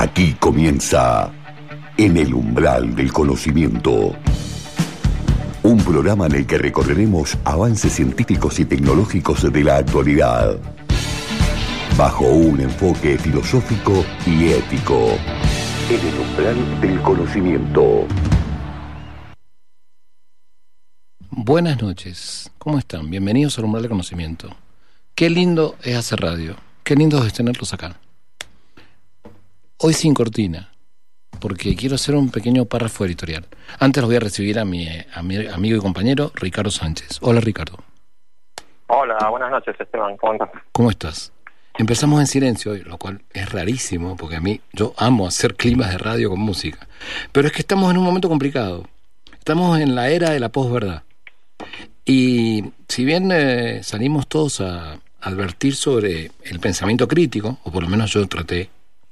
Aquí comienza En el umbral del conocimiento. Un programa en el que recorreremos avances científicos y tecnológicos de la actualidad. Bajo un enfoque filosófico y ético. En el umbral del conocimiento. Buenas noches, ¿cómo están? Bienvenidos al umbral del conocimiento. Qué lindo es hacer radio, qué lindo es tenerlos acá. Hoy sin cortina, porque quiero hacer un pequeño párrafo editorial. Antes los voy a recibir a mi, amigo y compañero Ricardo Sánchez. Hola Ricardo. Hola, buenas noches Esteban, ¿cómo estás? ¿Cómo estás? Empezamos en silencio hoy, lo cual es rarísimo, porque a mí yo amo hacer climas de radio con música. Pero es que estamos en un momento complicado. Estamos en la era de la posverdad. Y si bien eh, salimos todos a advertir sobre el pensamiento crítico, o por lo menos yo traté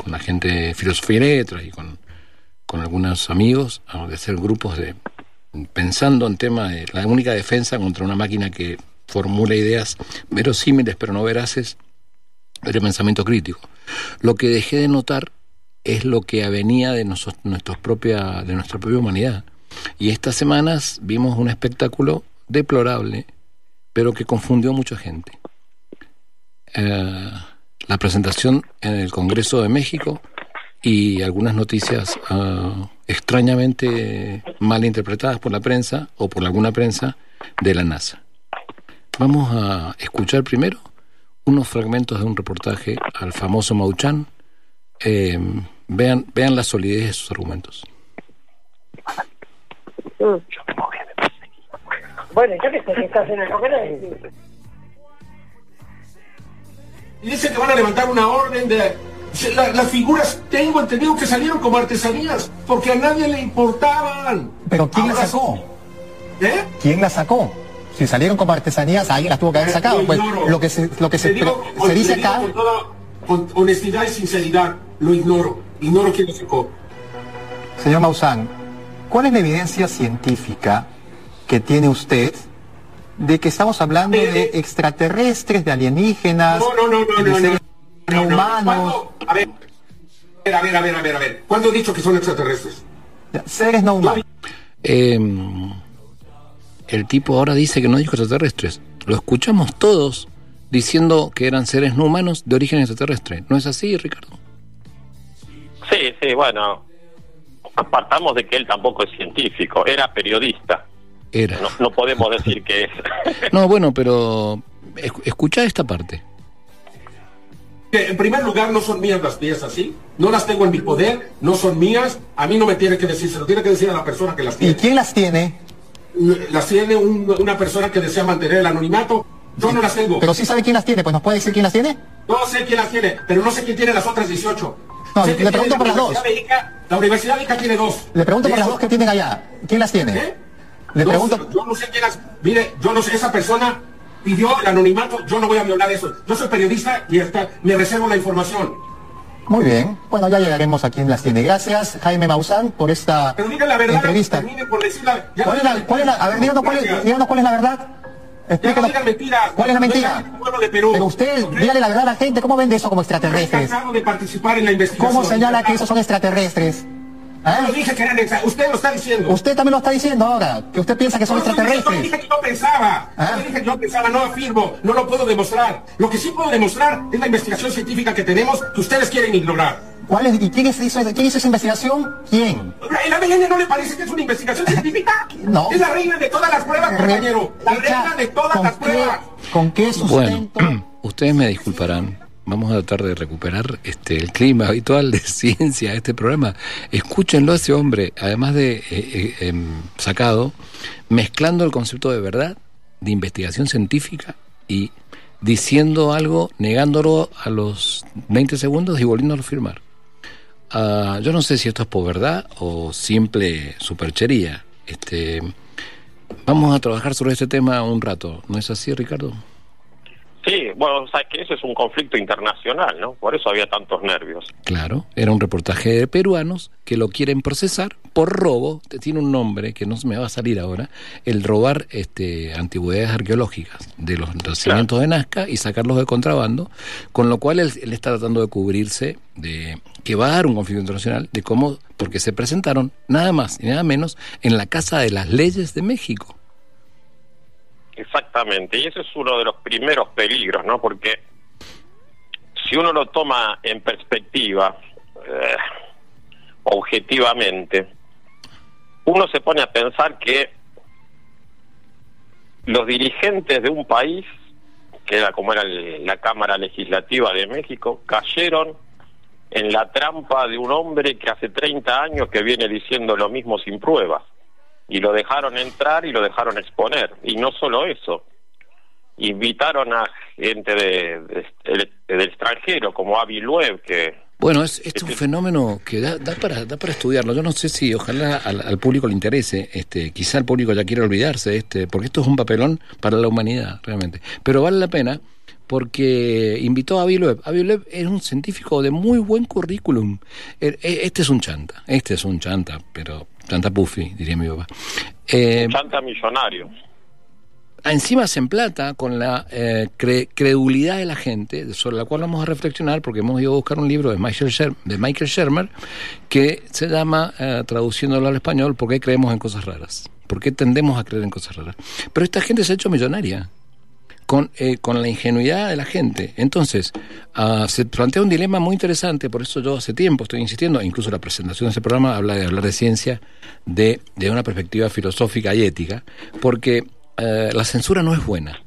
con la gente de filosofía y letras y con, con algunos amigos, de hacer grupos de pensando en tema de la única defensa contra una máquina que formula ideas verosímiles pero no veraces, el pensamiento crítico. Lo que dejé de notar es lo que avenía de, nuestros propia, de nuestra propia humanidad. Y estas semanas vimos un espectáculo deplorable, pero que confundió a mucha gente. Eh, la presentación en el Congreso de México y algunas noticias ah, extrañamente mal interpretadas por la prensa o por alguna prensa de la NASA. Vamos a escuchar primero unos fragmentos de un reportaje al famoso Mauchan. Eh, vean, vean la solidez de sus argumentos. Bueno, yo que sé estás. Y dice que van a levantar una orden de... las figuras, tengo entendido que salieron como artesanías, porque a nadie le importaban. ¿Pero quién las sacó? ¿Eh? ¿Quién las sacó? Si salieron como artesanías, alguien las tuvo que haber sacado. Pues, lo que se, lo que se, dice acá... Con toda honestidad y sinceridad, lo ignoro. Ignoro quién lo sacó. Señor Maussan, ¿cuál es la evidencia científica que tiene usted de que estamos hablando de extraterrestres, de alienígenas, no, no, no, de seres no, humanos. A ver, a ver, a ver, a ver, a ver. ¿Cuándo he dicho que son extraterrestres? Seres no humanos. Eh, el tipo ahora dice que no dijo extraterrestres. Lo escuchamos todos diciendo que eran seres no humanos de origen extraterrestre. ¿No es así, Ricardo? Sí, sí, bueno. Apartamos de que él tampoco es científico, era periodista. Era. No, podemos decir que es. no, bueno, pero escucha esta parte. En primer lugar, no son mías las piezas, ¿sí? No las tengo en mi poder, no son mías. A mí no me tiene que decir, se lo tiene que decir a la persona que las tiene. ¿Y quién las tiene? Las tiene una persona que desea mantener el anonimato. Yo no las tengo. Pero sí sabe quién las tiene, pues nos puede decir quién las tiene. No sé quién las tiene, pero no sé quién tiene las otras 18. No, le pregunto por las dos. la Universidad de Ica tiene dos. Le pregunto por las dos que tienen allá. ¿Quién las tiene? ¿Eh? Le pregunto. Yo no sé quién es. Mire, yo no sé, esa persona pidió el anonimato, yo no voy a violar eso. Yo soy periodista y hasta me reservo la información. Muy bien. Bueno, ya llegaremos a quien las tiene. Gracias, Jaime Maussan, por esta Pero diga la verdad, entrevista. Por ¿Cuál, es la, ¿Cuál es la, a ver, díganos cuál, es, díganos cuál es la verdad? Explíquenos. No mentiras. ¿Cuál es la mentira? De Perú. Pero usted, dígale la verdad a la gente, ¿cómo vende eso como extraterrestres? de participar en la investigación. ¿Cómo señala que esos son extraterrestres? ¿Ah? Yo dije que eran Usted lo está diciendo. Usted también lo está diciendo ahora, que usted piensa que son extraterrestres. Yo dije que yo pensaba. ¿Ah? Yo dije que yo pensaba, no afirmo, no lo puedo demostrar. Lo que sí puedo demostrar es la investigación científica que tenemos que ustedes quieren ignorar. ¿Cuál es, ¿Y quién hizo, quién hizo esa investigación? ¿Quién? ¿El ADN no le parece que es una investigación científica? no. Es la reina de todas las pruebas, compañero. La reina de todas las pruebas. ¿Con qué sustento? Bueno, ustedes me disculparán vamos a tratar de recuperar este el clima habitual de ciencia este programa. Escúchenlo a ese hombre, además de eh, eh, em, sacado, mezclando el concepto de verdad, de investigación científica y diciendo algo, negándolo a los 20 segundos y volviéndolo a firmar. Ah, yo no sé si esto es por verdad o simple superchería. Este, vamos a trabajar sobre este tema un rato, ¿no es así, Ricardo? Sí, bueno, o que ese es un conflicto internacional, ¿no? Por eso había tantos nervios. Claro, era un reportaje de peruanos que lo quieren procesar por robo, tiene un nombre que no me va a salir ahora, el robar este, antigüedades arqueológicas de los yacimientos de Nazca y sacarlos de contrabando, con lo cual él, él, está tratando de cubrirse de que va a dar un conflicto internacional de cómo, porque se presentaron nada más y nada menos en la Casa de las Leyes de México. Exactamente, y ese es uno de los primeros peligros, ¿no? Porque si uno lo toma en perspectiva, eh, objetivamente, uno se pone a pensar que los dirigentes de un país, que era como era la Cámara Legislativa de México, cayeron en la trampa de un hombre que hace 30 años que viene diciendo lo mismo sin pruebas y lo dejaron entrar y lo dejaron exponer. Y no solo eso, invitaron a gente de, del extranjero como Avi Loeb, que... Bueno, es, es un fenómeno que da, da, para, da para estudiarlo. Yo no sé si ojalá al, al, público le interese, este, quizá el público ya quiere olvidarse, este, porque esto es un papelón para la humanidad, realmente. Pero vale la pena porque invitó a Avi Loeb. Avi Loeb es un científico de muy buen currículum. Este es un chanta, este es un chanta, pero chanta puffy, diría mi papá. Eh, chanta millonario. Encima se emplata con la eh, cre credulidad de la gente, sobre la cual vamos a reflexionar porque hemos ido a buscar un libro de Michael, Sher de Michael Shermer que se llama, eh, traduciéndolo al español, ¿Por qué creemos en cosas raras? ¿Por qué tendemos a creer en cosas raras? Pero esta gente se ha hecho millonaria con, eh, con la ingenuidad de la gente. Entonces, uh, se plantea un dilema muy interesante, por eso yo hace tiempo estoy insistiendo, incluso la presentación de ese programa habla de hablar de ciencia de, de una perspectiva filosófica y ética, porque uh, la censura no es buena,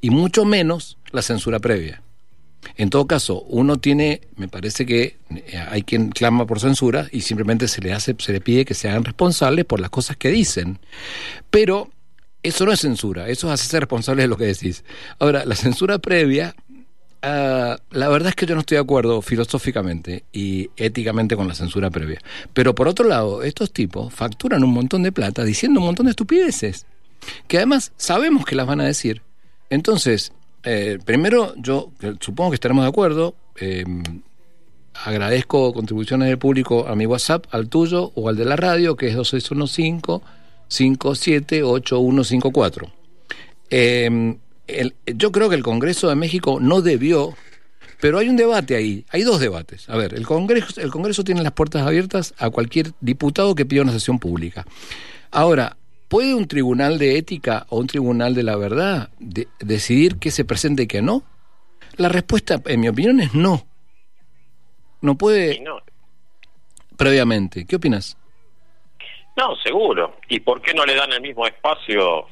y mucho menos la censura previa. En todo caso, uno tiene, me parece que eh, hay quien clama por censura y simplemente se le hace, se le pide que se hagan responsables por las cosas que dicen. Pero eso no es censura, eso es hacerse responsable de lo que decís. Ahora, la censura previa, uh, la verdad es que yo no estoy de acuerdo filosóficamente y éticamente con la censura previa. Pero por otro lado, estos tipos facturan un montón de plata diciendo un montón de estupideces, que además sabemos que las van a decir. Entonces, eh, primero, yo supongo que estaremos de acuerdo. Eh, agradezco contribuciones del público a mi WhatsApp, al tuyo o al de la radio, que es 2615 578154. Eh, el, yo creo que el Congreso de México no debió, pero hay un debate ahí, hay dos debates. A ver, el Congreso, el Congreso tiene las puertas abiertas a cualquier diputado que pida una sesión pública. Ahora, ¿puede un tribunal de ética o un tribunal de la verdad de, decidir qué se presente y qué no? La respuesta, en mi opinión, es no. No puede no. previamente. ¿Qué opinas? No, seguro. ¿Y por qué no le dan el mismo espacio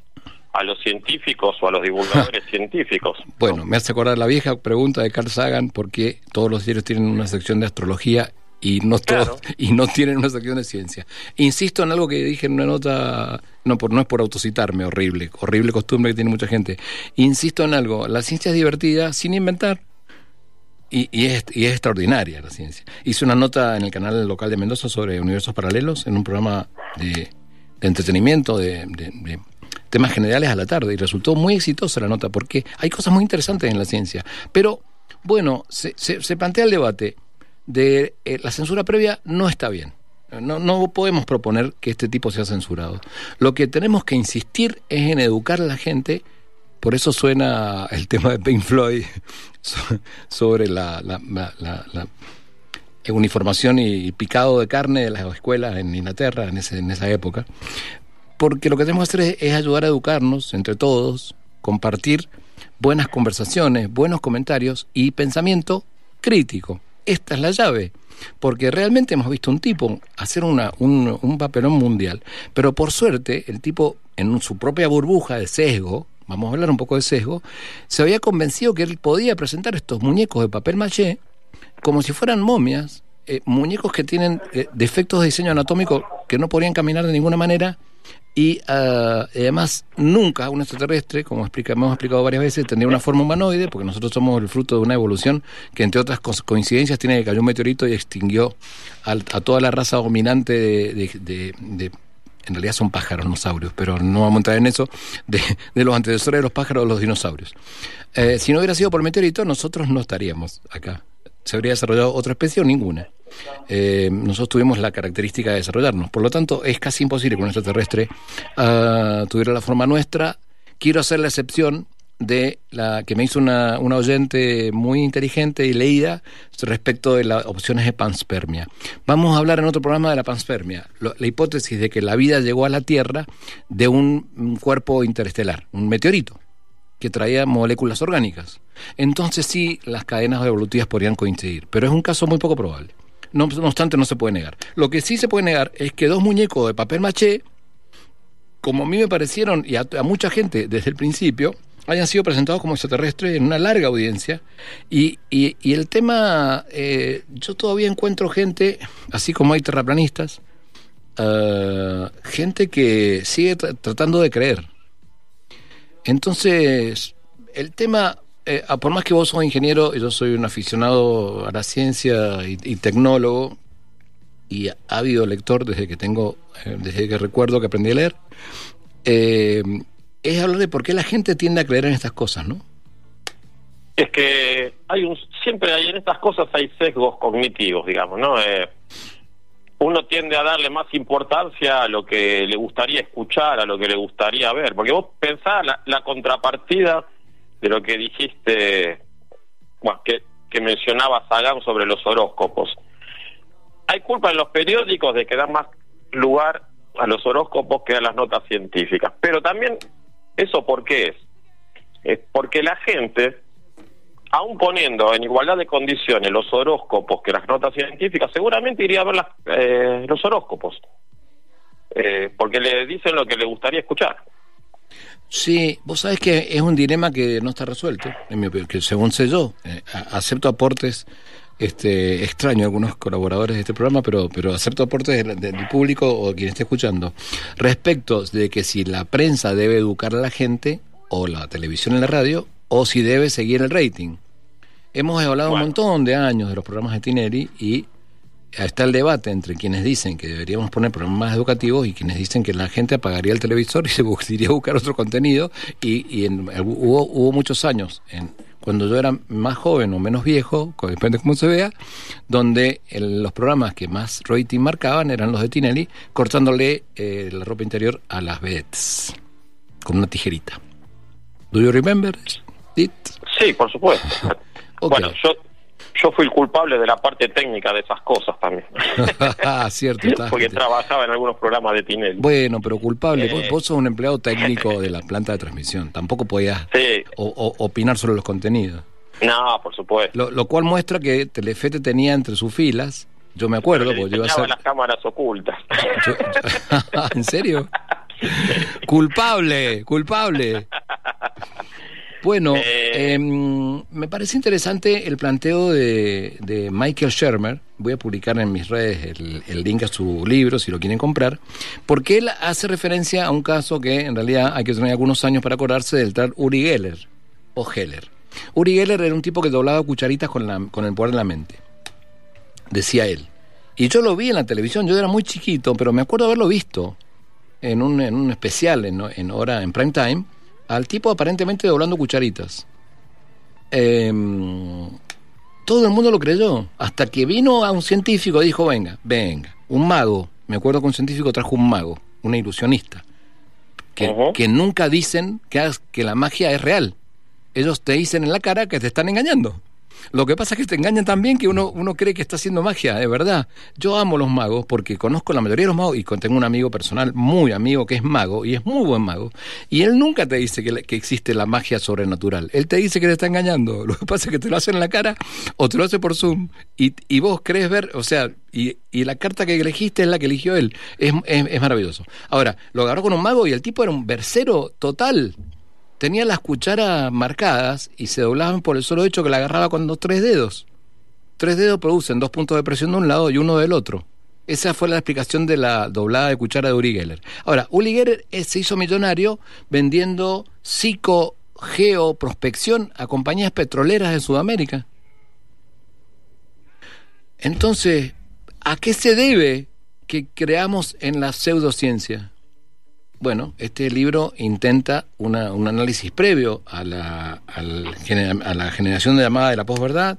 a los científicos o a los divulgadores científicos? Bueno, me hace acordar la vieja pregunta de Carl Sagan, ¿por qué todos los diarios tienen una sección de astrología y no todos y no tienen una sección de ciencia? Insisto en algo que dije en una nota, no por no es por autocitarme, horrible, horrible costumbre que tiene mucha gente. Insisto en algo, la ciencia es divertida sin inventar. Y, es, y, es, extraordinaria la ciencia. Hice una nota en el canal local de Mendoza sobre universos paralelos en un programa de, de entretenimiento, de, de, temas generales a la tarde, y resultó muy exitosa la nota porque hay cosas muy interesantes en la ciencia. Pero, bueno, se, se, se plantea el debate de eh, la censura previa no está bien. No, no podemos proponer que este tipo sea censurado. Lo que tenemos que insistir es en educar a la gente por eso suena el tema de Pink Floyd sobre la, uniformación y picado de carne de las escuelas en Inglaterra en, esa época. Porque lo que tenemos que hacer es, ayudar a educarnos entre todos, compartir buenas conversaciones, buenos comentarios y pensamiento crítico. Esta es la llave porque realmente hemos visto un tipo hacer un, un, papelón mundial, pero por suerte el tipo en su propia burbuja de sesgo, vamos a hablar un poco de sesgo, se había convencido que él podía presentar estos muñecos de papel maché como si fueran momias, eh, muñecos que tienen eh, defectos de diseño anatómico que no podrían caminar de ninguna manera y uh, además nunca un extraterrestre, como hemos explicado varias veces, tendría una forma humanoide, porque nosotros somos el fruto de una evolución que entre otras coincidencias tiene que cayó un meteorito y extinguió a, toda la raza dominante de en realidad son pájaros, no saurios, pero no vamos a entrar en eso, de, los antecesores de los pájaros, los dinosaurios. Eh, si no hubiera sido por meteorito, nosotros no estaríamos acá. ¿Se habría desarrollado otra especie o ninguna? Eh, nosotros tuvimos la característica de desarrollarnos. Por lo tanto, es casi imposible que un extraterrestre uh, tuviera la forma nuestra. Quiero hacer la excepción de la que me hizo una, una, oyente muy inteligente y leída respecto de las opciones de panspermia. Vamos a hablar en otro programa de la panspermia, la hipótesis de que la vida llegó a la Tierra de un, cuerpo interestelar, un meteorito que traía moléculas orgánicas. Entonces sí, las cadenas evolutivas podrían coincidir, pero es un caso muy poco probable. No, obstante, no se puede negar. Lo que sí se puede negar es que dos muñecos de papel maché, como a mí me parecieron, y a mucha gente desde el principio, hayan sido presentados como extraterrestres en una larga audiencia. Y, y, el tema, eh, yo todavía encuentro gente, así como hay terraplanistas, uh, gente que sigue tra tratando de creer. Entonces, el tema, eh, por más que vos sos ingeniero, yo soy un aficionado a la ciencia y, y tecnólogo, y ávido lector desde que tengo, eh, desde que recuerdo que aprendí a leer, es hablar de por qué la gente tiende a creer en estas cosas, ¿no? Es que hay un, siempre hay en estas cosas hay sesgos cognitivos, digamos, ¿no? Eh, uno tiende a darle más importancia a lo que le gustaría escuchar, a lo que le gustaría ver, porque vos pensás la, la contrapartida de lo que dijiste, que mencionaba Sagan sobre los horóscopos. Hay culpa en los periódicos de que dan más lugar a los horóscopos que a las notas científicas, pero también ¿Eso por qué es? Es porque la gente, aún poniendo en igualdad de condiciones los horóscopos que las notas científicas, seguramente iría a ver las, eh, los horóscopos, eh, porque le dicen lo que le gustaría escuchar. Sí, vos sabés que es un dilema que no está resuelto, que según sé yo, eh, acepto aportes este, extraño a algunos colaboradores de este programa, pero, pero acepto aportes del, del, público o quien esté escuchando, respecto de que si la prensa debe educar a la gente, o la televisión y la radio, o si debe seguir el rating. Hemos hablado bueno. un montón de años de los programas de Tineri y está el debate entre quienes dicen que deberíamos poner programas más educativos y quienes dicen que la gente apagaría el televisor y se iría a buscar otro contenido y, y en, hubo, hubo muchos años en cuando yo era más joven o menos viejo, depende de cómo se vea, donde el, los programas que más rating marcaban eran los de Tinelli, cortándole eh, la ropa interior a las vedettes con una tijerita. ¿Do you remember it? Sí, por supuesto. okay. Bueno, yo yo fui el culpable de la parte técnica de esas cosas también. ah, cierto. Porque trabajaba en algunos programas de Tinelli. Bueno, pero culpable. Eh... Vos, vos, sos un empleado técnico de la planta de transmisión. Tampoco podías sí. O, o, opinar sobre los contenidos. No, por supuesto. Lo, lo, cual muestra que Telefe te tenía entre sus filas. Yo me acuerdo, porque yo iba a ser... las cámaras ocultas. Yo, yo... ¿En serio? culpable, culpable. Bueno, eh... Eh, me parece interesante el planteo de, de, Michael Shermer. Voy a publicar en mis redes el, el, link a su libro si lo quieren comprar, porque él hace referencia a un caso que en realidad hay que tener algunos años para acordarse del tal Uri Geller o Heller. Uri Geller era un tipo que doblaba cucharitas con, la, con el poder de la mente, decía él. Y yo lo vi en la televisión, yo era muy chiquito, pero me acuerdo haberlo visto en un, en un especial en, en hora, en prime time al tipo aparentemente doblando cucharitas. Eh, todo el mundo lo creyó, hasta que vino a un científico y dijo, venga, venga, un mago, me acuerdo que un científico trajo un mago, una ilusionista, que, uh -huh. que nunca dicen que, que la magia es real. Ellos te dicen en la cara que te están engañando. Lo que pasa es que te engañan también que uno, uno cree que está haciendo magia, de verdad. Yo amo los magos porque conozco la mayoría de los magos y tengo un amigo personal muy amigo que es mago y es muy buen mago. Y él nunca te dice que, que existe la magia sobrenatural. Él te dice que te está engañando. Lo que pasa es que te lo hace en la cara o te lo hace por Zoom y, y vos crees ver, o sea, y, y, la carta que elegiste es la que eligió él. Es, es, es maravilloso. Ahora, lo agarró con un mago y el tipo era un versero total tenía las cucharas marcadas y se doblaban por el solo hecho que la agarraba con los tres dedos. Tres dedos producen dos puntos de presión de un lado y uno del otro. Esa fue la explicación de la doblada de cuchara de Uri Geller. Ahora, Uri Geller se hizo millonario vendiendo psicogeoprospección a compañías petroleras de Sudamérica. Entonces, ¿a qué se debe que creamos en la pseudociencia. Bueno, este libro intenta una- un análisis previo a la, a la generación de llamada de la posverdad,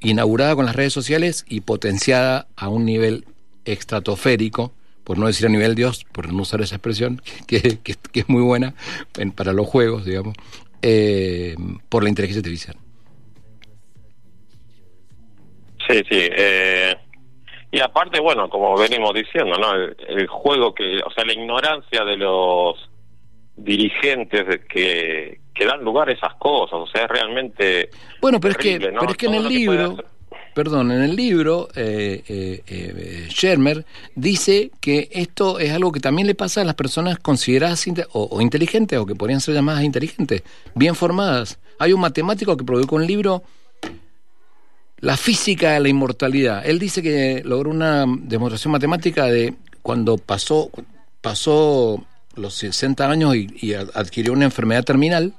inaugurada con las redes sociales y potenciada a un nivel estratosférico, por no decir a nivel Dios, por no usar esa expresión, que, que- es muy buena en- para los juegos, digamos, eh, por la inteligencia artificial. Sí, sí. eh, y aparte, bueno, como venimos diciendo, ¿no? El, el juego que, o sea, la ignorancia de los dirigentes de que, que dan lugar a esas cosas, o sea, es realmente Bueno, pero es que, pero es que en Todo el libro, perdón, en el libro, eh, eh, eh, Shermer dice que esto es algo que también le pasa a las personas consideradas o, o inteligentes o que podrían ser llamadas inteligentes, bien formadas. Hay un matemático que publicó un libro, La física de la inmortalidad. Él dice que logró una demostración matemática de cuando pasó, pasó los 60 años y, y adquirió una enfermedad terminal,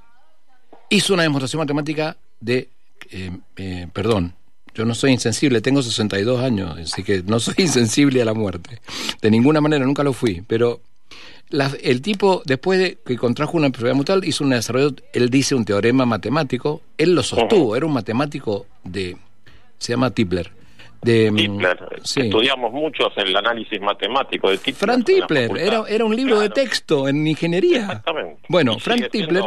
hizo una demostración matemática de, eh, eh, perdón, yo no soy insensible, tengo 62 años, así que no soy insensible a la muerte. De ninguna manera, nunca lo fui, pero la- el tipo, después de que contrajo una enfermedad mortal, hizo un desarrollo, él dice un teorema matemático, él lo sostuvo, era un matemático de, se llama Tipler. De, mm, Tipler. sí. Estudiamos muchos el análisis matemático de Tipler. Fran en la Tipler, era, era un libro de texto en ingeniería. Exactamente. Bueno, Frank Tipler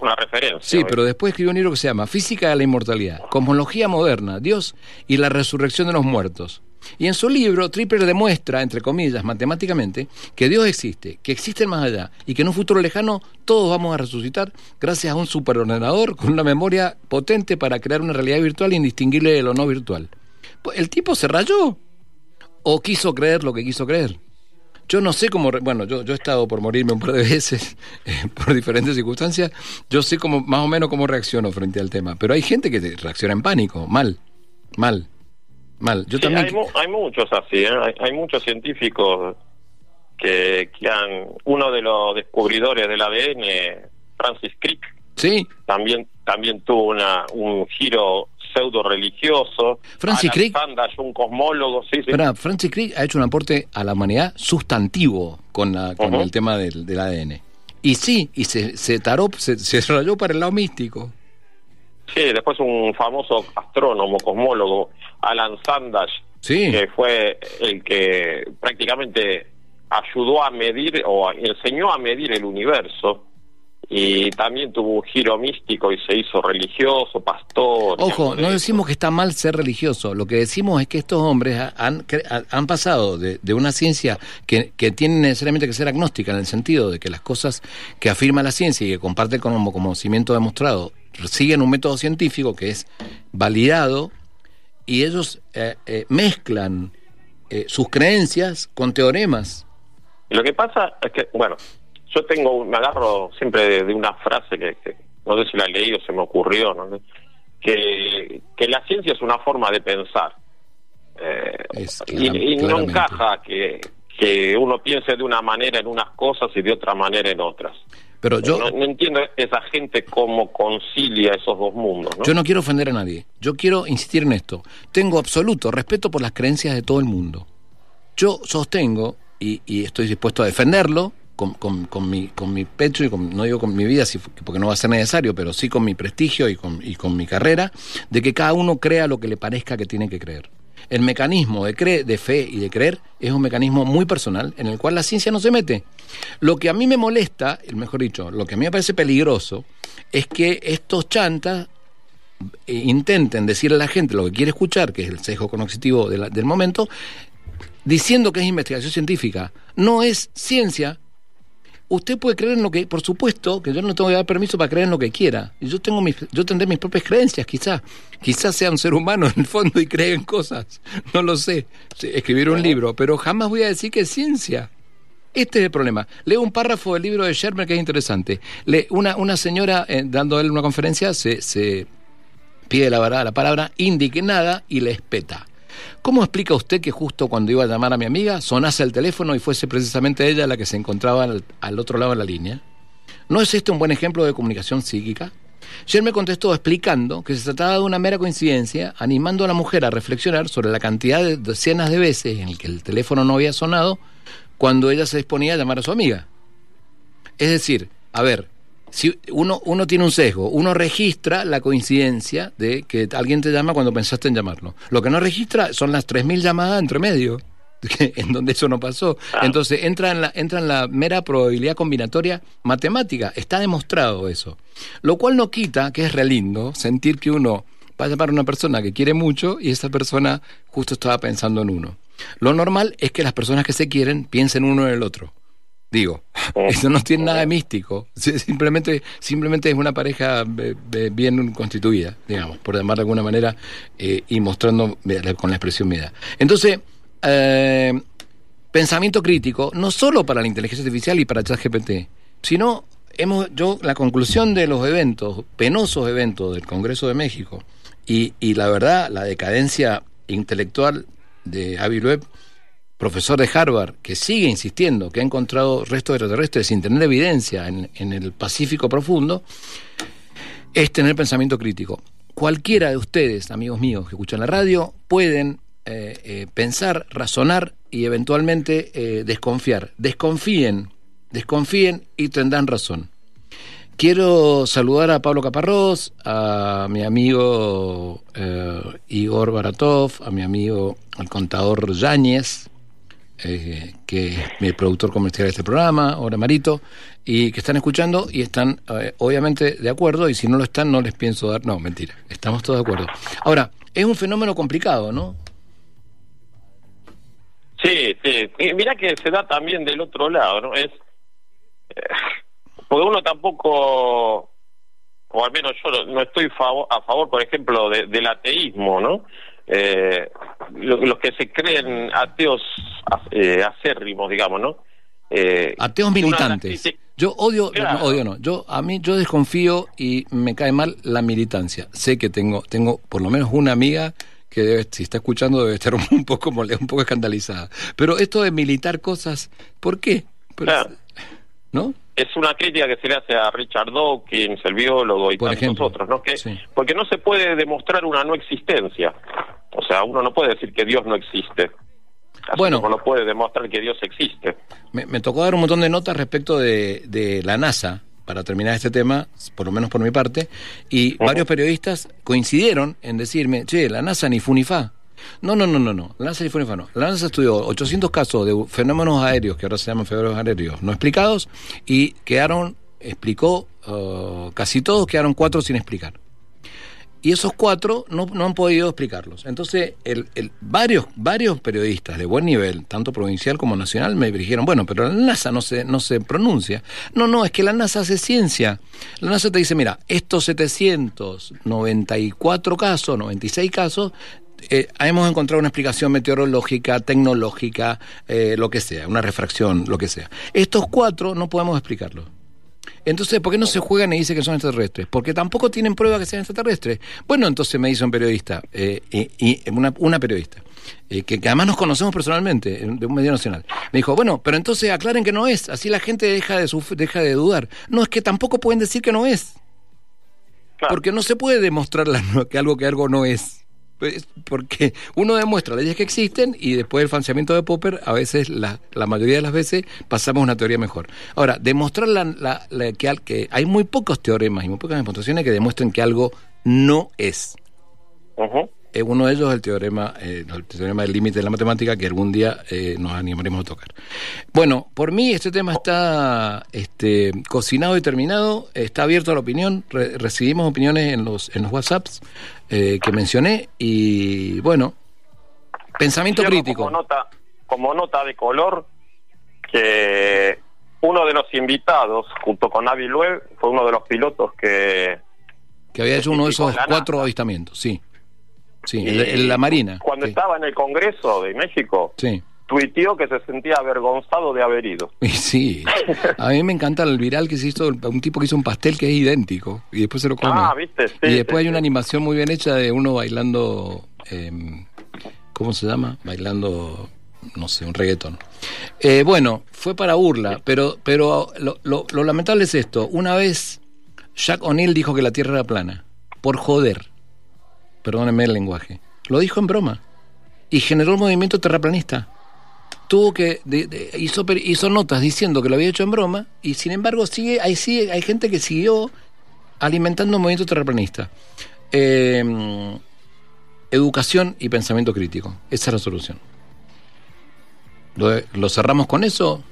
una referencia. Sí, pero después escribió un libro que se llama Física de la Inmortalidad, Cosmología Moderna, Dios y la Resurrección de los Muertos. Y en su libro, Tripler demuestra, entre comillas, matemáticamente, que Dios existe, que existe más allá y que en un futuro lejano todos vamos a resucitar gracias a un superordenador con una memoria potente para crear una realidad virtual indistinguible de lo no virtual. Pues el tipo se rayó o quiso creer lo que quiso creer. Yo no sé cómo, bueno, yo, yo he estado por morirme un par de veces eh, por diferentes circunstancias, yo sé cómo, más o menos cómo reacciono frente al tema, pero hay gente que reacciona en pánico, mal, mal, mal. Yo Sí, también... hay, mu- hay muchos así, ¿eh? hay, hay muchos científicos que, que han... Uno de los descubridores del ADN, Francis Crick, Sí, también también tuvo una un giro pseudo religioso. Francis Crick- Sandage, un cosmólogo, sí, sí. Ahora, Francis Crick ha hecho un aporte a la humanidad sustantivo con, la, con el tema del, del ADN. Y sí, y se, se taró, se, se rayó para el lado místico. Sí, después un famoso astrónomo, cosmólogo, Alan Sandage, Sí. que fue el que prácticamente ayudó a medir o enseñó a medir el universo y también tuvo un giro místico y se hizo religioso, pastor. Ojo, no decimos que está mal ser religioso, lo que decimos es que estos hombres ha- han, han pasado de, de una ciencia que, que tiene necesariamente que ser agnóstica en el sentido de que las cosas que afirma la ciencia y que comparte como conocimiento demostrado siguen un método científico que es validado y ellos eh, eh, mezclan eh, sus creencias con teoremas. Lo que pasa es que, bueno, yo tengo, un- me agarro siempre de, de una frase que, que no sé si la leí o se me ocurrió, ¿no? que, que la ciencia es una forma de pensar. Eh, Es y, y no encaja que, que uno piense de una manera en unas cosas y de otra manera en otras. Pero yo, no, no entiendo esa gente cómo concilia esos dos mundos, ¿no? Yo no quiero ofender a nadie. Yo quiero insistir en esto. Tengo absoluto respeto por las creencias de todo el mundo. Yo sostengo, y, y estoy dispuesto a defenderlo, con, con- con mi, con mi pecho y con, no digo con mi vida, porque no va a ser necesario, pero sí con mi prestigio y con, y con mi carrera, de que cada uno crea lo que le parezca que tiene que creer. El mecanismo de, cre- de fe y de creer es un mecanismo muy personal en el cual la ciencia no se mete. Lo que a mí me molesta, mejor dicho, lo que a mí me parece peligroso, es que estos chantas eh, intenten decirle a la gente lo que quiere escuchar, que es el sesgo cognitivo del momento, diciendo que es investigación científica. No es ciencia. Usted puede creer en lo que, por supuesto, que yo no tengo que dar permiso para creer en lo que quiera. Y yo tengo mis, yo tendré mis propias creencias, quizás. Quizás sea un ser humano en el fondo y cree en cosas. No lo sé. Escribir un libro, pero jamás voy a decir que es ciencia. Este es el problema. Leo un párrafo del libro de Shermer que es interesante. Le, una, una señora, eh, dando a él una conferencia, se, se pide la, verdad, la palabra indignada y le espeta. ¿Cómo explica usted que justo cuando iba a llamar a mi amiga sonase el teléfono y fuese precisamente ella la que se encontraba al, otro lado de la línea? ¿No es este un buen ejemplo de comunicación psíquica? Jen me contestó explicando que se trataba de una mera coincidencia, animando a la mujer a reflexionar sobre la cantidad de decenas de veces en que el teléfono no había sonado cuando ella se disponía a llamar a su amiga. Es decir, a ver, si uno, uno tiene un sesgo, uno registra la coincidencia de que alguien te llama cuando pensaste en llamarlo. Lo que no registra son las 3.000 llamadas entre medio, en donde eso no pasó. Entonces entra en, la, entra en la mera probabilidad combinatoria matemática. Está demostrado eso. Lo cual no quita, que es re lindo, sentir que uno va a llamar a una persona que quiere mucho y esa persona justo estaba pensando en uno. Lo normal es que las personas que se quieren piensen uno en el otro. Digo, eso no tiene nada de místico, simplemente, simplemente es una pareja eh, eh, bien constituida, digamos, por llamar de alguna manera, eh, y mostrando con la expresión mía. Entonces, pensamiento crítico, no solo para la inteligencia artificial y para ChatGPT, sino hemos, yo, la conclusión de los eventos, penosos eventos del Congreso de México, y, y la verdad, la decadencia intelectual de Avi Loeb, profesor de Harvard, que sigue insistiendo que ha encontrado restos extraterrestres sin tener evidencia en, el Pacífico profundo, es tener pensamiento crítico. Cualquiera de ustedes, amigos míos que escuchan la radio, pueden eh, eh, pensar, razonar y eventualmente eh, desconfiar. Desconfíen, desconfíen y tendrán razón. Quiero saludar a Pablo Caparrós, a mi amigo Igor Baratov, a mi amigo el contador Yáñez, eh, que es mi productor comercial de este programa, ahora Marito, y que están escuchando y están eh, obviamente de acuerdo, y si no lo están no les pienso dar, no, mentira, estamos todos de acuerdo. Ahora, es un fenómeno complicado, ¿no? Sí, sí, mira que se da también del otro lado, ¿no? Es, eh, porque uno tampoco, o al menos yo no estoy a favor, por ejemplo, del ateísmo, ¿no? eh, los que se creen ateos eh, acérrimos, digamos, ¿no? Eh, ateos militantes. Yo odio, no, odio no, yo a mí yo desconfío y me cae mal la militancia. Sé que tengo tengo por lo menos una amiga que debe, si está escuchando debe estar un poco un poco escandalizada. Pero esto de militar cosas, ¿por qué? ¿No? Es una crítica que se le hace a Richard Dawkins, el biólogo y tantos otros, ¿no? Que, Porque no se puede demostrar una no existencia. O sea, uno no puede decir que Dios no existe. bueno, no puede demostrar que Dios existe. Me, tocó dar un montón de notas respecto de, de, la NASA para terminar este tema, por lo menos por mi parte, y varios periodistas coincidieron en decirme, che, la NASA ni fa. No, no, no, no, no. La NASA no. La NASA estudió 800 casos de fenómenos aéreos, que ahora se llaman fenómenos aéreos no explicados, y quedaron, explicó, uh, casi todos quedaron cuatro sin explicar y esos cuatro no, no han podido explicarlos. Entonces, el, varios, varios periodistas de buen nivel, tanto provincial como nacional, me dijeron, bueno, pero la NASA no se, no se pronuncia. No, no, es que la NASA hace ciencia. La NASA te dice, mira, estos 794 casos, 96 casos, eh, hemos encontrado una explicación meteorológica, tecnológica, eh, lo que sea, una refracción, lo que sea. Estos cuatro no podemos explicarlos. Entonces, ¿por qué no se juegan y dicen que son extraterrestres? Porque tampoco tienen prueba que sean extraterrestres. Bueno, entonces me dice un periodista, eh, y, una, una, periodista, eh, que, además nos conocemos personalmente, de un medio nacional. Me dijo, bueno, pero entonces aclaren que no es, así la gente deja de, deja de dudar. No, es que tampoco pueden decir que no es. Porque no se puede demostrar que algo que algo no es. Pues, porque uno demuestra leyes que existen y después del financiamiento de Popper, a veces, la, la mayoría de las veces, pasamos una teoría mejor. Ahora, demostrar la, que, que, hay muy pocos teoremas y muy pocas demostraciones que demuestren que algo no es. Uno de ellos es el teorema, eh, el teorema del límite de la matemática que algún día eh, nos animaremos a tocar. Bueno, por mí este tema está este, cocinado y terminado, está abierto a la opinión, recibimos opiniones en los, en los WhatsApps que mencioné y bueno, pensamiento crítico. Como nota, como nota de color, que uno de los invitados, junto con Avi fue uno de los pilotos que... Que había hecho uno de esos cuatro avistamientos, sí. Sí, en la Marina. Cuando estaba en el Congreso de México, sí. tuiteó que se sentía avergonzado de haber ido. Sí, a mí me encanta el viral que se hizo, un tipo que hizo un pastel que es idéntico y después se lo come. Ah, viste, sí, Y después hay una animación muy bien hecha de uno bailando, eh, ¿cómo se llama? Bailando no sé, un reggaetón. Eh, bueno, fue para burla, pero, pero lo, lo, lamentable es esto. Una vez Jack O'Neill dijo que la Tierra era plana. Por joder. Perdónenme el lenguaje. Lo dijo en broma. Y generó el movimiento terraplanista. Tuvo que. de- de- hizo, hizo notas diciendo que lo había hecho en broma. Y sin embargo, sigue, hay, sigue, hay gente que siguió alimentando el movimiento terraplanista. Eh, educación y pensamiento crítico. Esa es la solución. ¿Lo, lo cerramos con eso?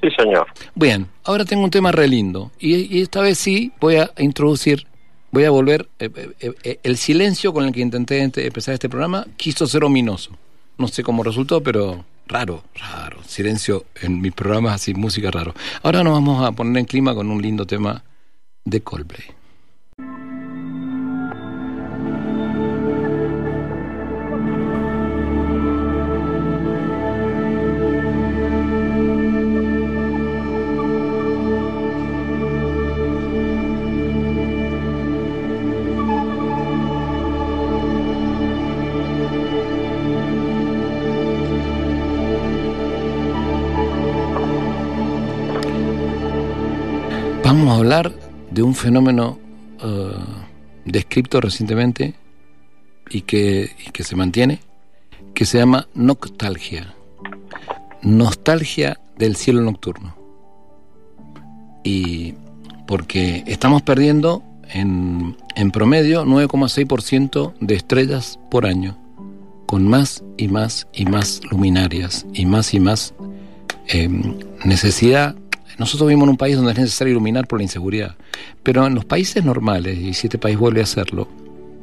Sí, señor. Bien, ahora tengo un tema re lindo. Y, y esta vez sí voy a introducir, voy a volver. eh, eh, eh, el silencio con el que intenté empezar este programa quiso ser ominoso. No sé cómo resultó, pero raro, raro. Silencio en mis programas así, música raro. Ahora nos vamos a poner en clima con un lindo tema de Coldplay. De un fenómeno eh, descrito recientemente y que, que se mantiene, que se llama noctalgia. Nostalgia del cielo nocturno. Y porque estamos perdiendo en, en promedio 9,6% de estrellas por año, con más y más y más luminarias y más y más eh, necesidad. Nosotros vivimos en un país donde es necesario iluminar por la inseguridad, pero en los países normales, y si este país vuelve a hacerlo,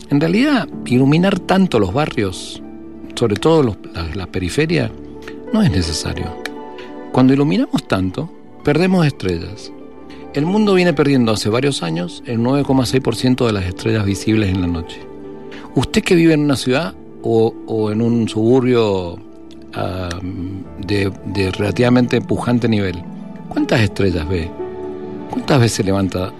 en realidad iluminar tanto los barrios, sobre todo los- la, periferia, no es necesario. Cuando iluminamos tanto, perdemos estrellas. El mundo viene perdiendo hace varios años el 9,6% de las estrellas visibles en la noche. Usted que vive en una ciudad o, o en un suburbio ah, de, de relativamente pujante nivel, ¿cuántas estrellas ve? ¿Cuántas veces levanta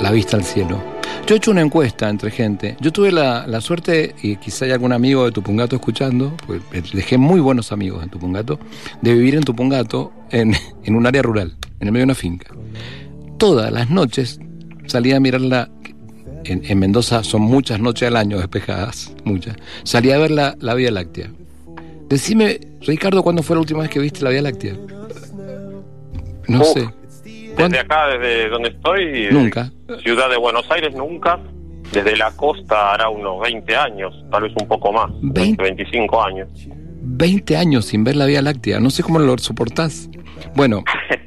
la, vista al cielo? Yo he hecho una encuesta entre gente. Yo tuve la, la suerte, y quizá hay algún amigo de Tupungato escuchando, pues dejé muy buenos amigos en Tupungato, de vivir en Tupungato en, en un área rural, en el medio de una finca. Todas las noches salía a mirarla. En, en Mendoza son muchas noches al año despejadas, muchas. Salía a ver la, la Vía Láctea. Decime, Ricardo, ¿cuándo fue la última vez que viste la Vía Láctea? No Uf. sé. ¿Cuándo? Desde acá, desde donde estoy, Nunca. Ciudad de Buenos Aires, nunca. Desde la costa hará unos 20 años, tal vez un poco más, 20. 25 años. 20 años sin ver la Vía Láctea. No sé cómo lo soportás. Bueno,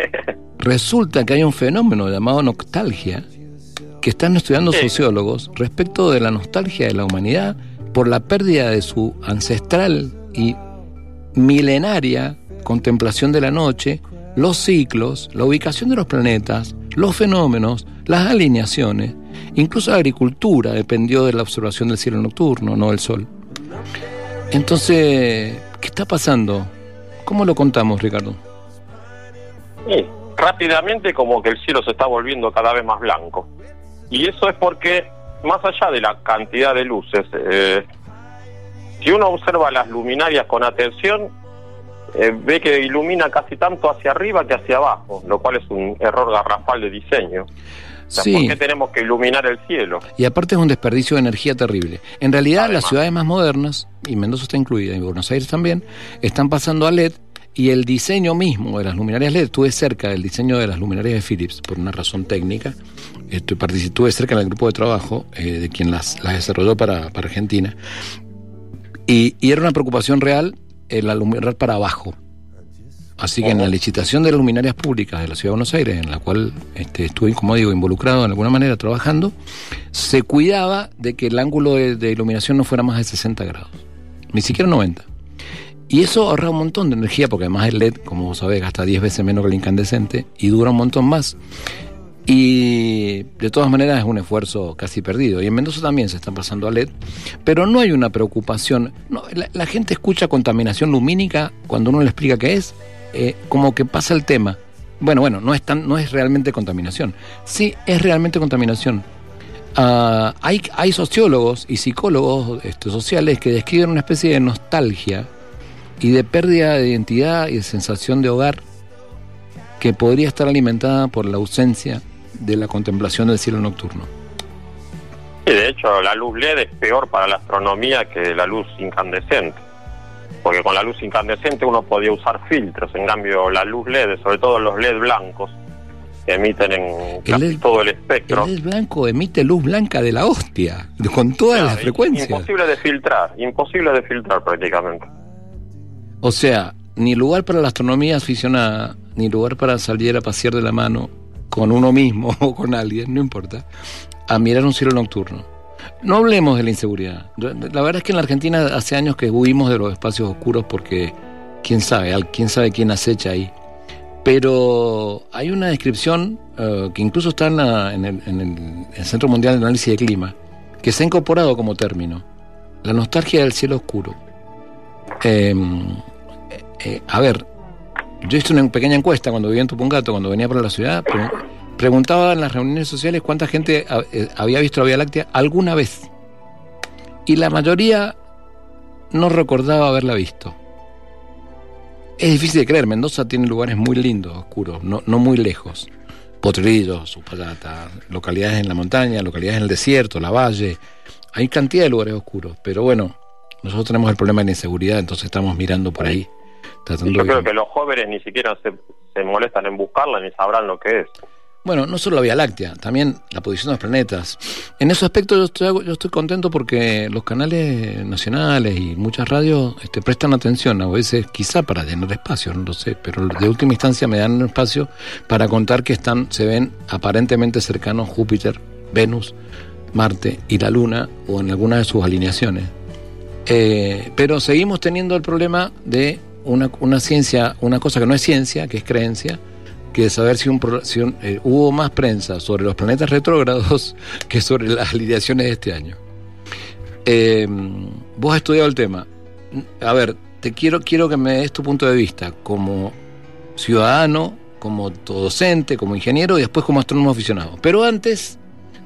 resulta que hay un fenómeno llamado nostalgia que están estudiando Sí. sociólogos respecto de la nostalgia de la humanidad por la pérdida de su ancestral y milenaria contemplación de la noche, los ciclos, la ubicación de los planetas, los fenómenos, las alineaciones, incluso la agricultura dependió de la observación del cielo nocturno, no del sol. Entonces, ¿qué está pasando? ¿Cómo lo contamos, Ricardo? Sí, rápidamente como que el cielo se está volviendo cada vez más blanco. Y eso es porque, más allá de la cantidad de luces, eh, si uno observa las luminarias con atención, eh, ve que ilumina casi tanto hacia arriba que hacia abajo, lo cual es un error garrafal de diseño. O sea, ¿Por Sí, qué tenemos que iluminar el cielo? y aparte es un desperdicio de energía terrible. En realidad, Además. las ciudades más modernas, y Mendoza está incluida, y Buenos Aires también, están pasando a LED y el diseño mismo de las luminarias LED, estuve cerca del diseño de las luminarias de Philips por una razón técnica, estuve, cerca del grupo de trabajo eh, de quien las, las desarrolló para, para Argentina, y, y era una preocupación real el aluminar para abajo. Así que en la licitación de las luminarias públicas de la Ciudad de Buenos Aires, en la cual este, estuve, como digo, involucrado en alguna manera trabajando, se cuidaba de que el ángulo de, de iluminación no fuera más de 60 grados, ni siquiera 90. Y eso ahorra un montón de energía, porque además el LED, como vos sabés, gasta 10 veces menos que el incandescente y dura un montón más. Y de todas maneras es un esfuerzo casi perdido. Y en Mendoza también se están pasando a LED, pero no hay una preocupación. No, la, la gente escucha contaminación lumínica cuando uno le explica qué es, eh, como que pasa el tema. Bueno, bueno, no es, tan, no es realmente contaminación. Sí, es realmente contaminación. Ah, hay, hay sociólogos y psicólogos este, sociales que describen una especie de nostalgia y de pérdida de identidad y de sensación de hogar que podría estar alimentada por la ausencia de la contemplación del cielo nocturno. Sí, de hecho, la luz LED es peor para la astronomía que la luz incandescente. Porque con la luz incandescente uno podía usar filtros, en cambio la luz LED, sobre todo los LED blancos, que emiten en casi LED todo el espectro. El LED blanco emite luz blanca de la hostia, con todas Claro, las frecuencias. Imposible de filtrar, imposible de filtrar prácticamente. O sea, ni lugar para la astronomía aficionada, ni lugar para salir a pasear de la mano con uno mismo o con alguien, no importa, a mirar un cielo nocturno. No hablemos de la inseguridad. La verdad es que en la Argentina hace años que huimos de los espacios oscuros porque quién sabe, quién sabe quién acecha ahí. Pero hay una descripción eh, que incluso está en, la- en el, en el- Centro Mundial de Análisis de Clima, que se ha incorporado como término, la nostalgia del cielo oscuro. Eh, eh, a ver, yo hice una pequeña encuesta cuando vivía en Tupungato, cuando venía para la ciudad, pre- preguntaba en las reuniones sociales cuánta gente eh, había visto la Vía Láctea alguna vez. Y la mayoría no recordaba haberla visto. Es difícil de creer, Mendoza tiene lugares muy lindos, oscuros, no, muy lejos. Potrillos, Upayata, localidades en la montaña, localidades en el desierto, la valle. Hay cantidad de lugares oscuros, pero bueno, nosotros tenemos el problema de la inseguridad, entonces estamos mirando por ahí. Tratando Y yo de- creo que los jóvenes ni siquiera se, se molestan en buscarla ni sabrán lo que es. Bueno, no solo la Vía Láctea, también la posición de los planetas. En ese aspecto yo estoy, yo estoy contento porque los canales nacionales y muchas radios este, prestan atención, a veces quizá para llenar espacio, no lo sé, pero de última instancia me dan un espacio para contar que están, se ven aparentemente cercanos Júpiter, Venus, Marte y la Luna o en alguna de sus alineaciones. Eh, pero seguimos teniendo el problema de una, una ciencia, una cosa que no es ciencia, que es creencia, que saber si, un, si un- eh, hubo más prensa sobre los planetas retrógrados que sobre las alineaciones de este año. Eh, vos has estudiado el tema. A ver, te quiero, quiero que me des tu punto de vista como ciudadano, como docente, como ingeniero y después como astrónomo aficionado. Pero antes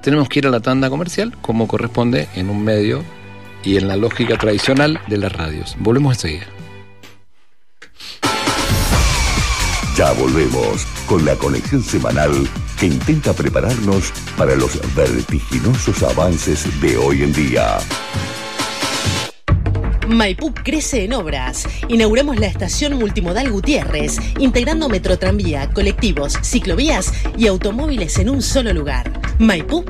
tenemos que ir a la tanda comercial, como corresponde en un medio y en la lógica tradicional de las radios. Volvemos enseguida. Ya volvemos con la conexión semanal que intenta prepararnos para los vertiginosos avances de hoy en día. Maipú crece en obras. Inauguramos la estación multimodal Gutiérrez, integrando metrotranvía, colectivos, ciclovías y automóviles en un solo lugar. Maipú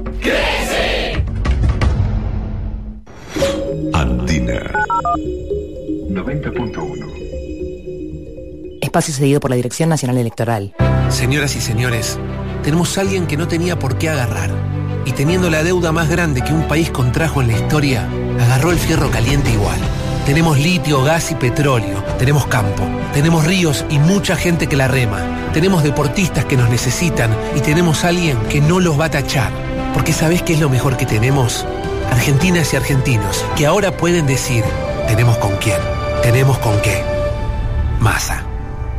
Andina. 90.1. Espacio cedido por la Dirección Nacional Electoral. Señoras y señores, tenemos a alguien que no tenía por qué agarrar. Y teniendo la deuda más grande que un país contrajo en la historia, agarró el fierro caliente igual. Tenemos litio, gas y petróleo. Tenemos campo. Tenemos ríos y mucha gente que la rema. Tenemos deportistas que nos necesitan y tenemos a alguien que no los va a tachar. Porque ¿sabés qué es lo mejor que tenemos? Argentinas y argentinos que ahora pueden decir, tenemos con quién, tenemos con qué. Masa.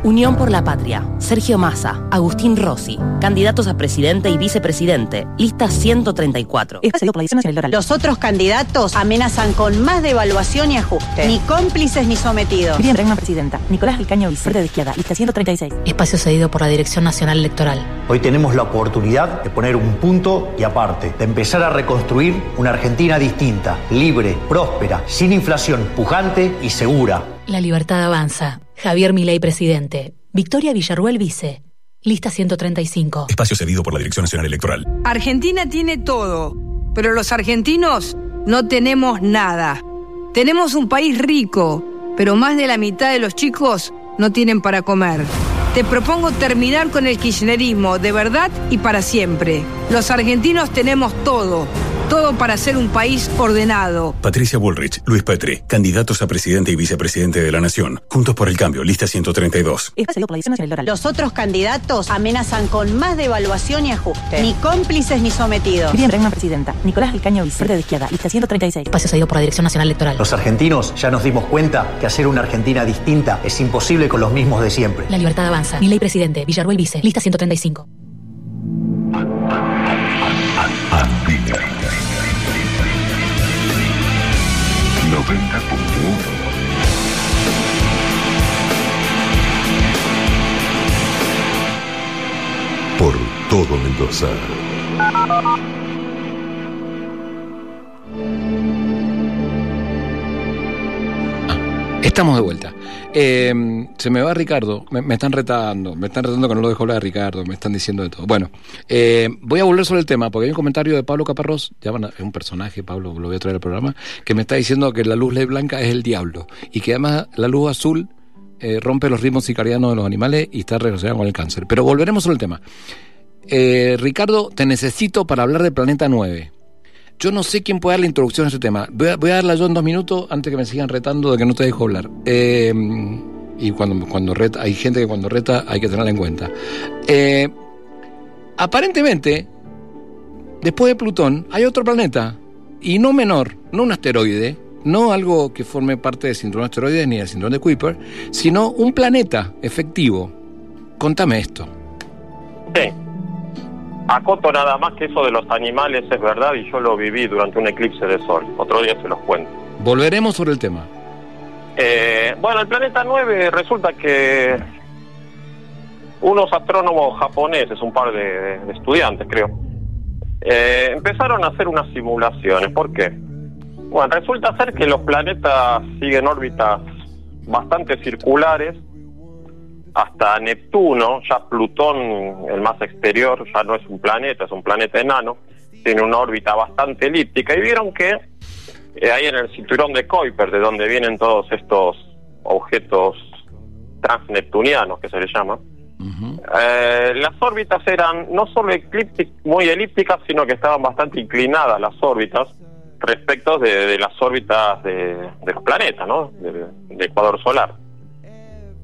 Unión por la Patria. Sergio Massa. Agustín Rossi. Candidatos a presidente y vicepresidente. Lista 134. Espacio por la Dirección Nacional Electoral. Los otros candidatos amenazan con más devaluación y ajuste. Ni cómplices ni sometidos. Miriam Bregman, presidenta. Nicolás Alcaño, Vicente de Izquierda. Lista 136. Espacio cedido por la Dirección Nacional Electoral. Hoy tenemos la oportunidad de poner un punto y aparte, de empezar a reconstruir una Argentina distinta, libre, próspera, sin inflación, pujante y segura. La libertad avanza. Javier Milei, presidente. Victoria Villarruel, vice. Lista 135. Espacio cedido por la Dirección Nacional Electoral. Argentina tiene todo, pero los argentinos no tenemos nada. Tenemos un país rico, pero más de la mitad de los chicos no tienen para comer. Te propongo terminar con el kirchnerismo de verdad y para siempre. Los argentinos tenemos todo, todo para ser un país ordenado. Patricia Bullrich, Luis Petri, candidatos a presidente y vicepresidente de la Nación. Juntos por el cambio, lista 132. Espacio cedido por la Dirección Nacional Electoral. Los otros candidatos amenazan con más devaluación y ajuste. Ni cómplices ni sometidos. Miriam Bregman, presidenta. Nicolás Alcaño, Vicente de Izquierda. Lista 136. Espacio cedido por la Dirección Nacional Electoral. Los argentinos ya nos dimos cuenta que hacer una Argentina distinta es imposible con los mismos de siempre. La libertad avanza. Milei, presidente. Villarruel, vice. Lista 135. Andina. Por todo Mendoza. Estamos de vuelta. Eh, se me va Ricardo, me, están retando, me están retando que no lo dejo hablar a Ricardo, me están diciendo de todo. Bueno, eh, voy a volver sobre el tema, porque hay un comentario de Pablo Caparrós, ya van a- es un personaje, Pablo, lo voy a traer al programa, que me está diciendo que la luz blanca es el diablo, y que además la luz azul eh, rompe los ritmos circadianos de los animales y está relacionada con el cáncer. Pero volveremos sobre el tema. Eh, Ricardo, te necesito para hablar del planeta 9. Yo no sé quién puede dar la introducción a ese tema. Voy a, darla yo en dos minutos antes que me sigan retando de que no te dejo hablar. Eh, y cuando, cuando reta, hay gente que cuando reta hay que tenerla en cuenta. Aparentemente, después de Plutón, hay otro planeta. Y no menor, no un asteroide, no algo que forme parte del cinturón de asteroides ni del cinturón de Kuiper, sino un planeta efectivo. Contame esto. Sí. Acoto nada más que eso de los animales es verdad y yo lo viví durante un eclipse de sol. Otro día se los cuento. Volveremos sobre el tema. Eh, bueno, el planeta 9 resulta que unos astrónomos japoneses, un par de, de estudiantes creo, eh, empezaron a hacer unas simulaciones. ¿Por qué? Bueno, resulta ser que los planetas siguen órbitas bastante circulares. Hasta Neptuno, ya Plutón, el más exterior, ya no es un planeta, es un planeta enano, tiene una órbita bastante elíptica. Y vieron que eh, ahí en el cinturón de Kuiper, de donde vienen todos estos objetos transneptunianos que se les llama, eh, las órbitas eran no solo muy elípticas, sino que estaban bastante inclinadas las órbitas respecto de, de las órbitas de, de los planetas, ¿no? Del del ecuador solar.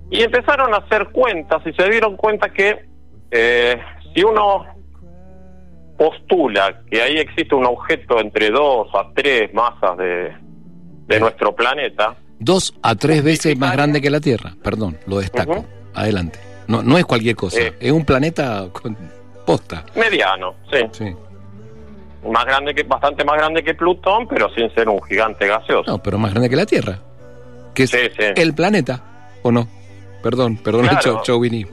Y empezaron a hacer cuentas y se dieron cuenta que eh, si uno postula que ahí existe un objeto entre dos a tres masas de, de nuestro planeta, Dos a tres veces más grande que la Tierra. Perdón, lo destaco. Adelante. No, no es cualquier cosa. Eh. Es un planeta con posta. mediano, sí. Sí. Más grande que, bastante más grande que Plutón, pero sin ser un gigante gaseoso. No, pero más grande que la Tierra. Que es Sí, sí. el planeta. ¿O no? Perdón, perdón el Claro. chau- chauvinismo.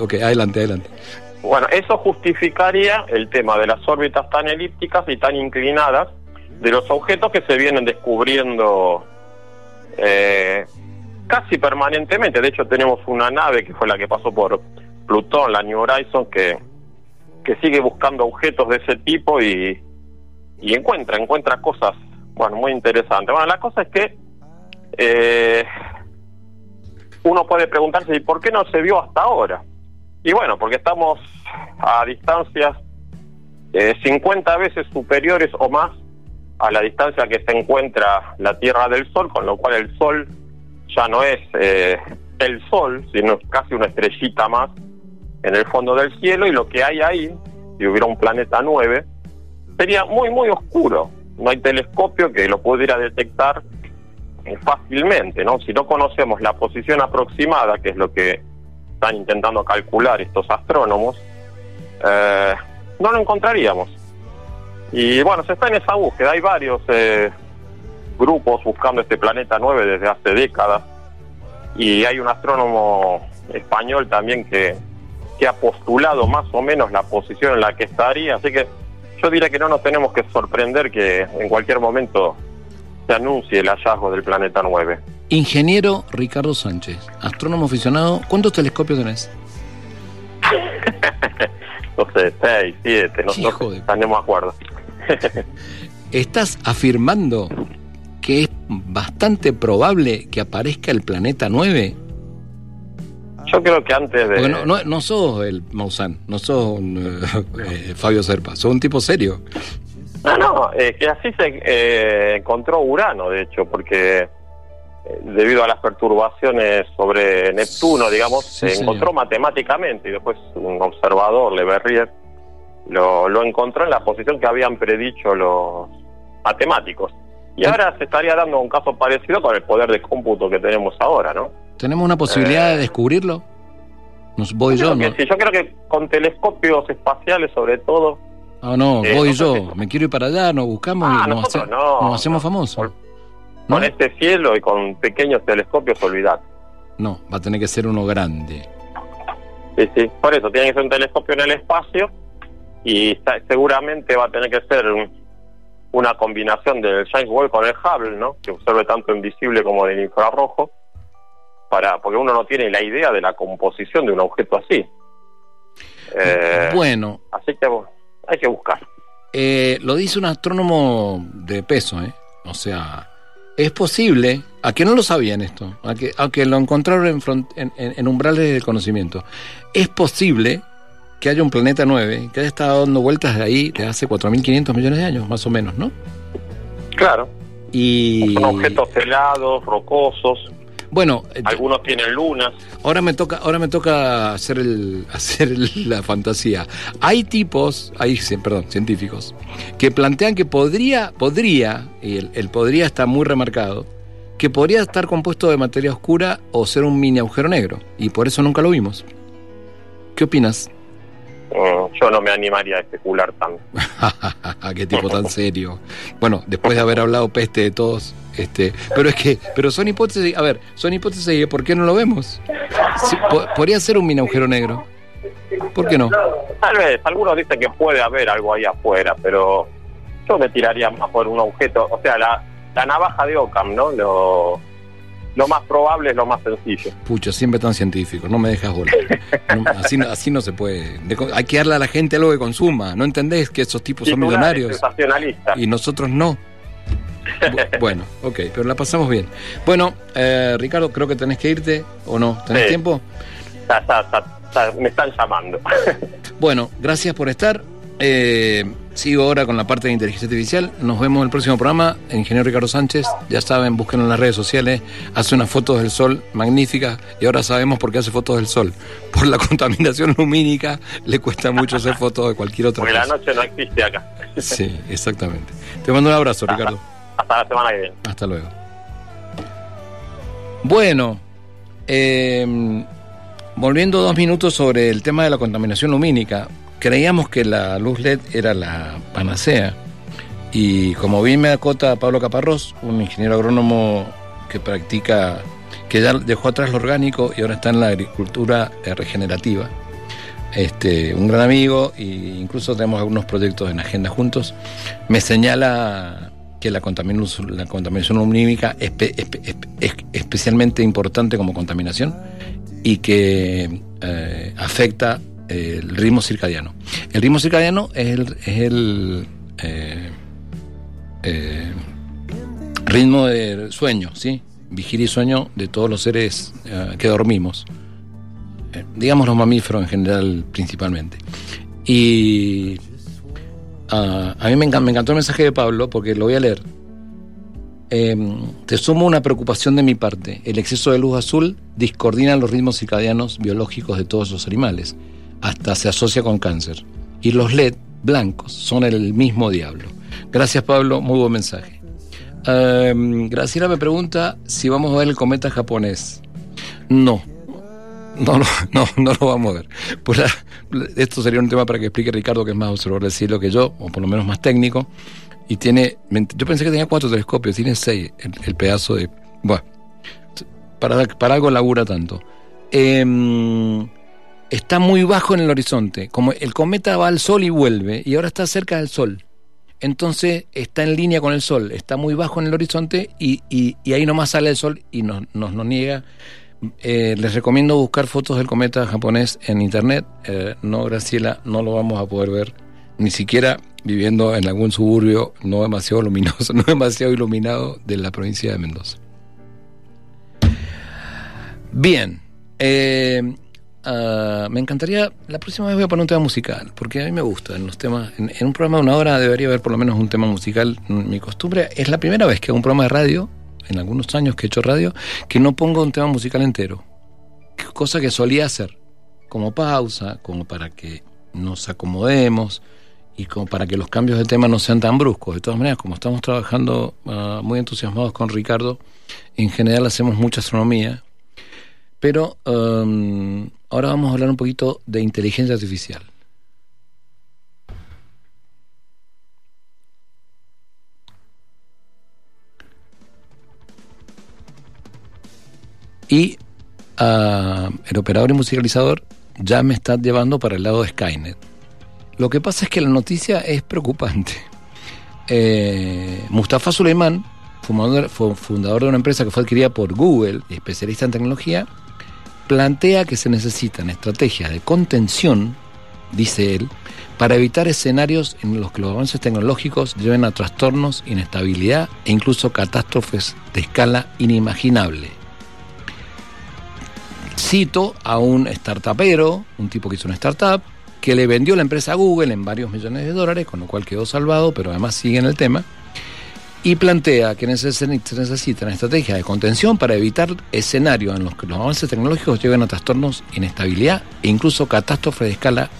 Ok, adelante, adelante. Bueno, eso justificaría el tema de las órbitas tan elípticas y tan inclinadas de los objetos que se vienen descubriendo eh, casi permanentemente. De hecho, tenemos una nave que fue la que pasó por Plutón, la New Horizon, que, que sigue buscando objetos de ese tipo y, y encuentra, encuentra cosas, bueno, muy interesantes. Bueno, la cosa es que eh, uno puede preguntarse, ¿y por qué no se vio hasta ahora? Y bueno, porque estamos a distancias eh, 50 veces superiores o más a la distancia que se encuentra la Tierra del Sol, con lo cual el Sol ya no es eh, el Sol, sino casi una estrellita más en el fondo del cielo y lo que hay ahí, si hubiera un planeta 9, sería muy, muy oscuro. No hay telescopio que lo pudiera detectar fácilmente, ¿no? Si no conocemos la posición aproximada, que es lo que están intentando calcular estos astrónomos, eh, no lo encontraríamos. Y bueno, se está en esa búsqueda. Hay varios eh, grupos buscando este planeta 9 desde hace décadas. Y hay un astrónomo español también que, que ha postulado más o menos la posición en la que estaría. Así que yo diría que no nos tenemos que sorprender que en cualquier momento se anuncie el hallazgo del planeta 9. Ingeniero Ricardo Sánchez, astrónomo aficionado. ¿Cuántos telescopios tenés? No sé, 6, 7, no, no, sé, no acuerdo. ¿Estás afirmando que es bastante probable que aparezca el planeta 9? Yo creo que antes de... No, no, no sos el Maussan, no sos un, eh, eh, Fabio Serpa, sos un tipo serio. No, no, eh, que así se eh, encontró Urano, de hecho, porque debido a las perturbaciones sobre Neptuno, digamos, se señor. encontró matemáticamente y después un observador, Le Verrier, lo, lo encontró en la posición que habían predicho los matemáticos. Y ahora se estaría dando un caso parecido con el poder de cómputo que tenemos ahora, ¿no? ¿Tenemos una posibilidad de descubrirlo? Nos voy yo, ¿no? sí, yo creo que con telescopios espaciales sobre todo, Ah, no, Eh, voy no yo. Me quiero ir para allá, nos buscamos Ah, y nos, nosotros hace- no, nos hacemos famosos. con este cielo y con pequeños telescopios, olvidad. No, va a tener que ser uno grande. Sí, sí. Por eso tiene que ser un telescopio en el espacio y está- seguramente va a tener que ser un- una combinación del James Webb con el Hubble, ¿no? Que observe tanto en visible como en el infrarrojo, para porque uno no tiene la idea de la composición de un objeto así. Eh, Bueno, Así que hay que buscar. eh, lo dice un astrónomo de peso, ¿eh? O sea, es posible, a que no lo sabían esto, a que, a que lo encontraron en, front- en, en- en umbrales del conocimiento, es posible que haya un planeta 9 que haya estado dando vueltas de ahí desde hace 4.500 millones de años, más o menos, ¿no? Claro. Y Son objetos helados, rocosos, bueno, algunos tienen lunas. Ahora me toca, ahora me toca hacer el, hacer el- la fantasía. Hay tipos, hay, perdón, científicos, que plantean que podría, podría, y el, el podría está muy remarcado, que podría estar compuesto de materia oscura o ser un mini agujero negro, y por eso nunca lo vimos. ¿Qué opinas? Mm, yo no me animaría a especular tanto. Qué tipo tan serio. Bueno, después de haber hablado peste de todos, este, pero es que, pero son hipótesis, a ver, son hipótesis por qué no lo vemos. Sí, po- podría ser un mini agujero negro. ¿Por qué no? Tal vez, algunos dicen que puede haber algo ahí afuera, pero yo me tiraría más por un objeto, o sea, la, la navaja de Occam, ¿no? Lo, lo más probable es lo más sencillo. Pucho, siempre tan científico, no me dejas volar. No, así, no- así no se puede. Hay que darle a la gente algo que consuma. ¿No entendés que esos tipos son millonarios? Y nosotros no. Bu- Bueno, ok, pero la pasamos bien. Bueno, eh, Ricardo, creo que tenés que irte, ¿o no? ¿Tenés Sí. tiempo? Me están llamando. Bueno, gracias por estar. Eh, sigo ahora con la parte de inteligencia artificial. Nos vemos en el próximo programa. El ingeniero Ricardo Sánchez, ya saben, búsquenlo en las redes sociales. Hace unas fotos del sol magníficas y ahora sabemos por qué hace fotos del sol. Por la contaminación lumínica le cuesta mucho hacer fotos de cualquier otra Porque la cosa. noche no existe acá. Sí, exactamente. Te mando un abrazo, Ricardo. Hasta la semana que viene. Hasta luego. Bueno, eh, volviendo dos minutos sobre el tema de la contaminación lumínica, creíamos que la luz LED era la panacea. Y como bien me acota Pablo Caparrós, un ingeniero agrónomo que practica, que ya dejó atrás lo orgánico y ahora está en la agricultura regenerativa, este, un gran amigo e incluso tenemos algunos proyectos en agenda juntos, me señala que la contaminación, la lumínica es, espe- espe- espe- es especialmente importante como contaminación y que eh, afecta el ritmo circadiano. El ritmo circadiano es el, eh, eh, ritmo de sueño, ¿sí? Vigilia y sueño de todos los seres eh, que dormimos. Digamos los mamíferos en general principalmente. Y ah, a mí me, encan- me encantó el mensaje de Pablo porque lo voy a leer. Eh, te sumo una preocupación de mi parte. El exceso de luz azul discoordina los ritmos circadianos biológicos de todos los animales. Hasta se asocia con cáncer. Y los LED blancos son el mismo diablo. Gracias Pablo, muy buen mensaje. Eh, Graciela me pregunta si vamos a ver el cometa japonés. No, no, no, no lo vamos a ver. Pues esto sería un tema para que explique Ricardo, que es más observador del cielo que yo, o por lo menos más técnico. Y tiene, yo pensé que tenía cuatro telescopios, tiene seis, el, el pedazo de... Bueno, para, para algo labura tanto. Em, está muy bajo en el horizonte. Como el cometa va al sol y vuelve, y ahora está cerca del sol. Entonces está en línea con el sol, está muy bajo en el horizonte y, ahí nomás sale el sol y nos, nos, nos niega. Eh, les recomiendo buscar fotos del cometa japonés en internet. Eh, no, Graciela, no lo vamos a poder ver, ni siquiera viviendo en algún suburbio no demasiado luminoso, no demasiado iluminado de la provincia de Mendoza. Bien, eh, ah, me encantaría, la próxima vez voy a poner un tema musical, porque a mí me gusta en los temas, en, en un programa de una hora debería haber por lo menos un tema musical. Mi costumbre es la primera vez que hago un programa de radio, en algunos años que he hecho radio, que no pongo un tema musical entero, cosa que solía hacer, como pausa, como para que nos acomodemos y como para que los cambios de tema no sean tan bruscos. De todas maneras, como estamos trabajando ah, muy entusiasmados con Ricardo, en general hacemos mucha astronomía, pero um, ahora vamos a hablar un poquito de inteligencia artificial. Y ah, el operador y musicalizador ya me está llevando para el lado de Skynet. Lo que pasa es que la noticia es preocupante. Eh, Mustafa Suleiman, fundador, fundador de una empresa que fue adquirida por Google y especialista en tecnología, plantea que se necesitan estrategias de contención, dice él, para evitar escenarios en los que los avances tecnológicos lleven a trastornos, inestabilidad e incluso catástrofes de escala inimaginable. Cito a un startupero, un tipo que hizo una startup, que le vendió la empresa a Google en varios millones de dólares, con lo cual quedó salvado, pero además sigue en el tema, y plantea que se necesitan estrategias de contención para evitar escenarios en los que los avances tecnológicos lleven a trastornos, inestabilidad e incluso catástrofes de escala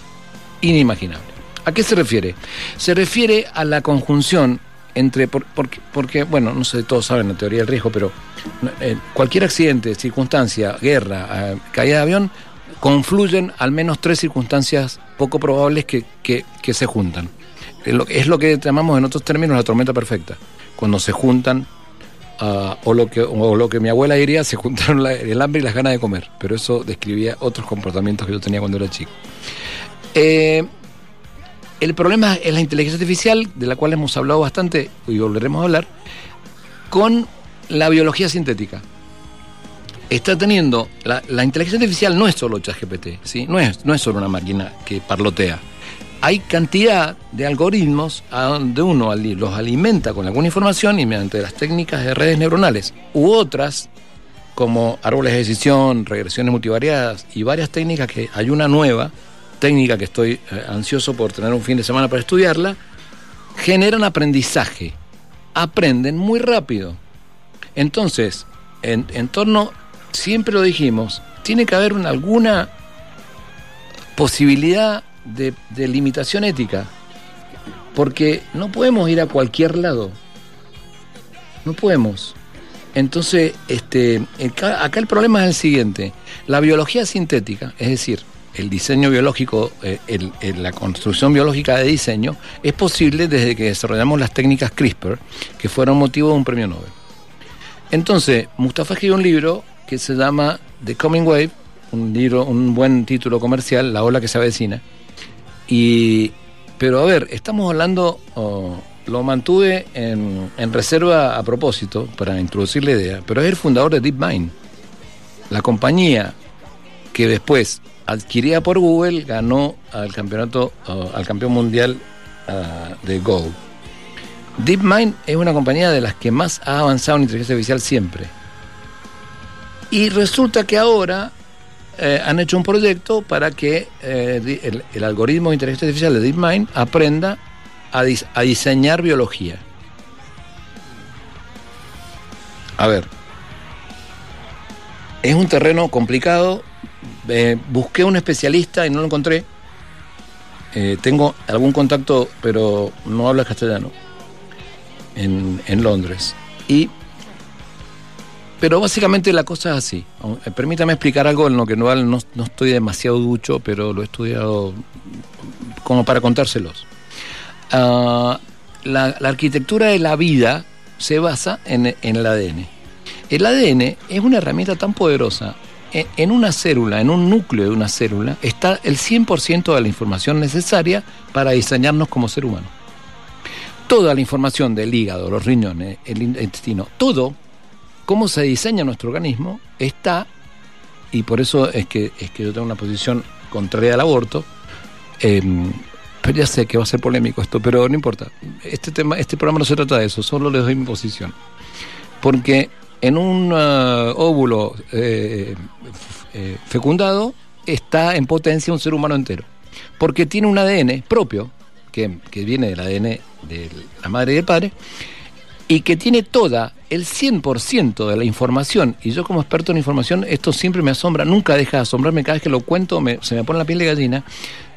inimaginable. ¿A qué se refiere? Se refiere a la conjunción entre, porque, bueno, no sé, todos saben la teoría del riesgo, pero eh, cualquier accidente, circunstancia, guerra, eh, caída de avión, confluyen al menos tres circunstancias poco probables que, que, se juntan. Es lo, que llamamos en otros términos la tormenta perfecta, cuando se juntan, ah, o, lo que, o lo que mi abuela diría, se juntaron el hambre y las ganas de comer, pero eso describía otros comportamientos que yo tenía cuando era chico. Eh, el problema es la inteligencia artificial, de la cual hemos hablado bastante y volveremos a hablar, con la biología sintética. Está teniendo, la, inteligencia artificial no es solo ChatGPT, ¿sí? no, es, no es solo una máquina que parlotea. Hay cantidad de algoritmos a donde uno los alimenta con alguna información y mediante las técnicas de redes neuronales u otras como árboles de decisión, regresiones multivariadas y varias técnicas que hay una nueva técnica que estoy eh, ansioso por tener un fin de semana para estudiarla, generan aprendizaje. Aprenden muy rápido. Entonces, en, torno, siempre lo dijimos, tiene que haber alguna posibilidad de, limitación ética. Porque no podemos ir a cualquier lado. No podemos. Entonces, este, acá el problema es el siguiente. La biología sintética, es decir, el diseño biológico, eh, la construcción biológica de diseño, es posible desde que desarrollamos las técnicas CRISPR, que fueron motivo de un premio Nobel. Entonces, Mustafa escribió un libro que se llama The Coming Wave, un libro, un buen título comercial, La ola que se avecina. Y, pero a ver, estamos hablando, lo mantuve en, en reserva a propósito para introducir la idea, pero es el fundador de DeepMind, la compañía que después adquirida por Google, ganó al campeonato, al campeón mundial uh, de Go. DeepMind es una compañía de las que más ha avanzado en inteligencia artificial siempre. Y resulta que ahora eh, han hecho un proyecto para que eh, el, algoritmo de inteligencia artificial de DeepMind aprenda a, diseñar biología. A ver, es un terreno complicado, eh, busqué un especialista y no lo encontré. Tengo algún contacto, pero no habla castellano, en, Londres. Y, pero básicamente la cosa es así. Eh, permítame explicar algo en lo que no, no, estoy demasiado ducho, pero lo he estudiado como para contárselos. Ah, la, arquitectura de la vida se basa en, en el ADN. El ADN es una herramienta tan poderosa en una célula, en un núcleo de una célula, está el 100% de la información necesaria para diseñarnos como ser humano. Toda la información del hígado, los riñones, el intestino, todo, cómo se diseña nuestro organismo, está, y por eso es que, es que yo tengo una posición contraria al aborto, em, pero ya sé que va a ser polémico esto, pero no importa. Este, tema, este programa no se trata de eso, solo les doy mi posición. Porque en un uh, óvulo eh, eh, fecundado está en potencia un ser humano entero, porque tiene un ADN propio, que, viene del ADN de la madre y del padre, y que tiene toda el 100% de la información, y yo como experto en información, esto siempre me asombra, nunca deja de asombrarme, cada vez que lo cuento se me pone la piel de gallina,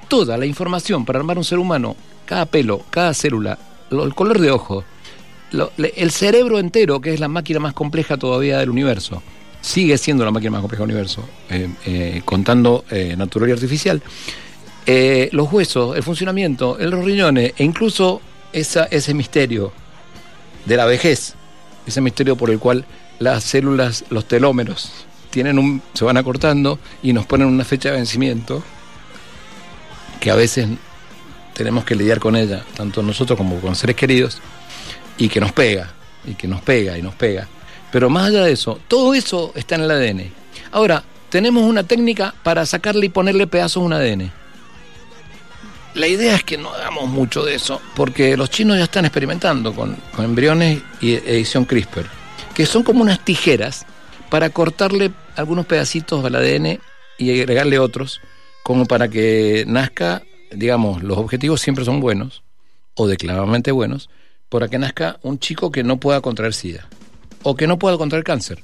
toda la información para armar un ser humano, cada pelo, cada célula, el color de ojo, el cerebro entero, que es la máquina más compleja todavía del universo, sigue siendo la máquina más compleja del universo, eh, eh, contando eh, natural y artificial, los huesos, el funcionamiento, los riñones e incluso esa, ese misterio de la vejez, ese misterio por el cual las células, los telómeros, tienen un, se van acortando y nos ponen una fecha de vencimiento que a veces tenemos que lidiar con ella, tanto nosotros como con seres queridos, y que nos pega, y que nos pega, y nos pega. Pero más allá de eso, todo eso está en el ADN. Ahora, tenemos una técnica para sacarle y ponerle pedazos a un ADN. La idea es que no hagamos mucho de eso, porque los chinos ya están experimentando con, con embriones y edición CRISPR, que son como unas tijeras para cortarle algunos pedacitos al ADN y agregarle otros, como para que nazca, digamos, los objetivos siempre son buenos, o declaradamente buenos, para que nazca un chico que no pueda contraer SIDA, o que no pueda contraer cáncer,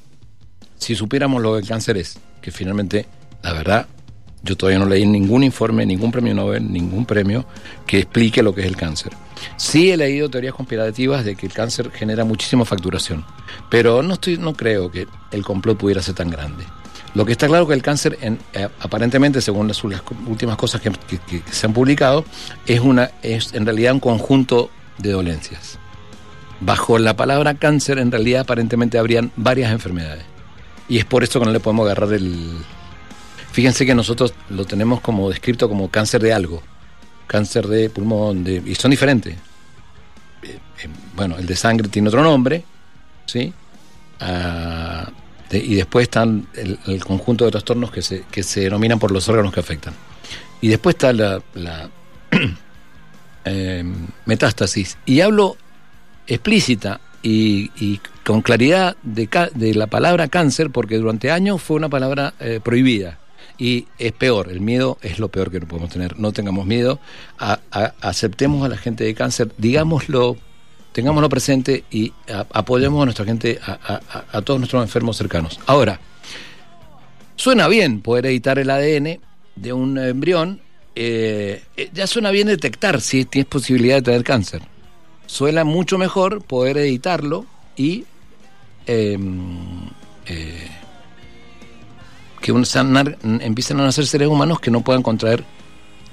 si supiéramos lo que el cáncer es, que finalmente, la verdad, yo todavía no leí ningún informe, ningún premio Nobel, ningún premio que explique lo que es el cáncer. Sí he leído teorías conspirativas de que el cáncer genera muchísima facturación, pero no estoy, no creo que el complot pudiera ser tan grande. Lo que está claro que el cáncer, en, eh, aparentemente, según las, últimas cosas que, que- se han publicado, es una, es en realidad un conjunto de dolencias. Bajo la palabra cáncer, en realidad, aparentemente habrían varias enfermedades. Y es por eso que no le podemos agarrar el, Fíjense que nosotros lo tenemos como descrito como cáncer de algo, cáncer de pulmón, de, y son diferentes. Eh, eh, bueno, el de sangre tiene otro nombre, ¿sí? Ah, y después están el, conjunto de trastornos que se, que se denominan por los órganos que afectan. Y después está la, la, eh, metástasis. Y hablo explícita y, y con claridad de, de la palabra cáncer porque durante años fue una palabra eh, prohibida. Y es peor, el miedo es lo peor que no podemos tener. No tengamos miedo, aceptemos a la gente de cáncer, digámoslo, tengámoslo presente y apoyemos a nuestra gente, a, todos nuestros enfermos cercanos. Ahora, suena bien poder editar el ADN de un embrión, eh, eh, ya suena bien detectar si tienes posibilidad de tener cáncer. Suena mucho mejor poder editarlo y eh, eh, que un, empiecen a nacer seres humanos que no puedan contraer,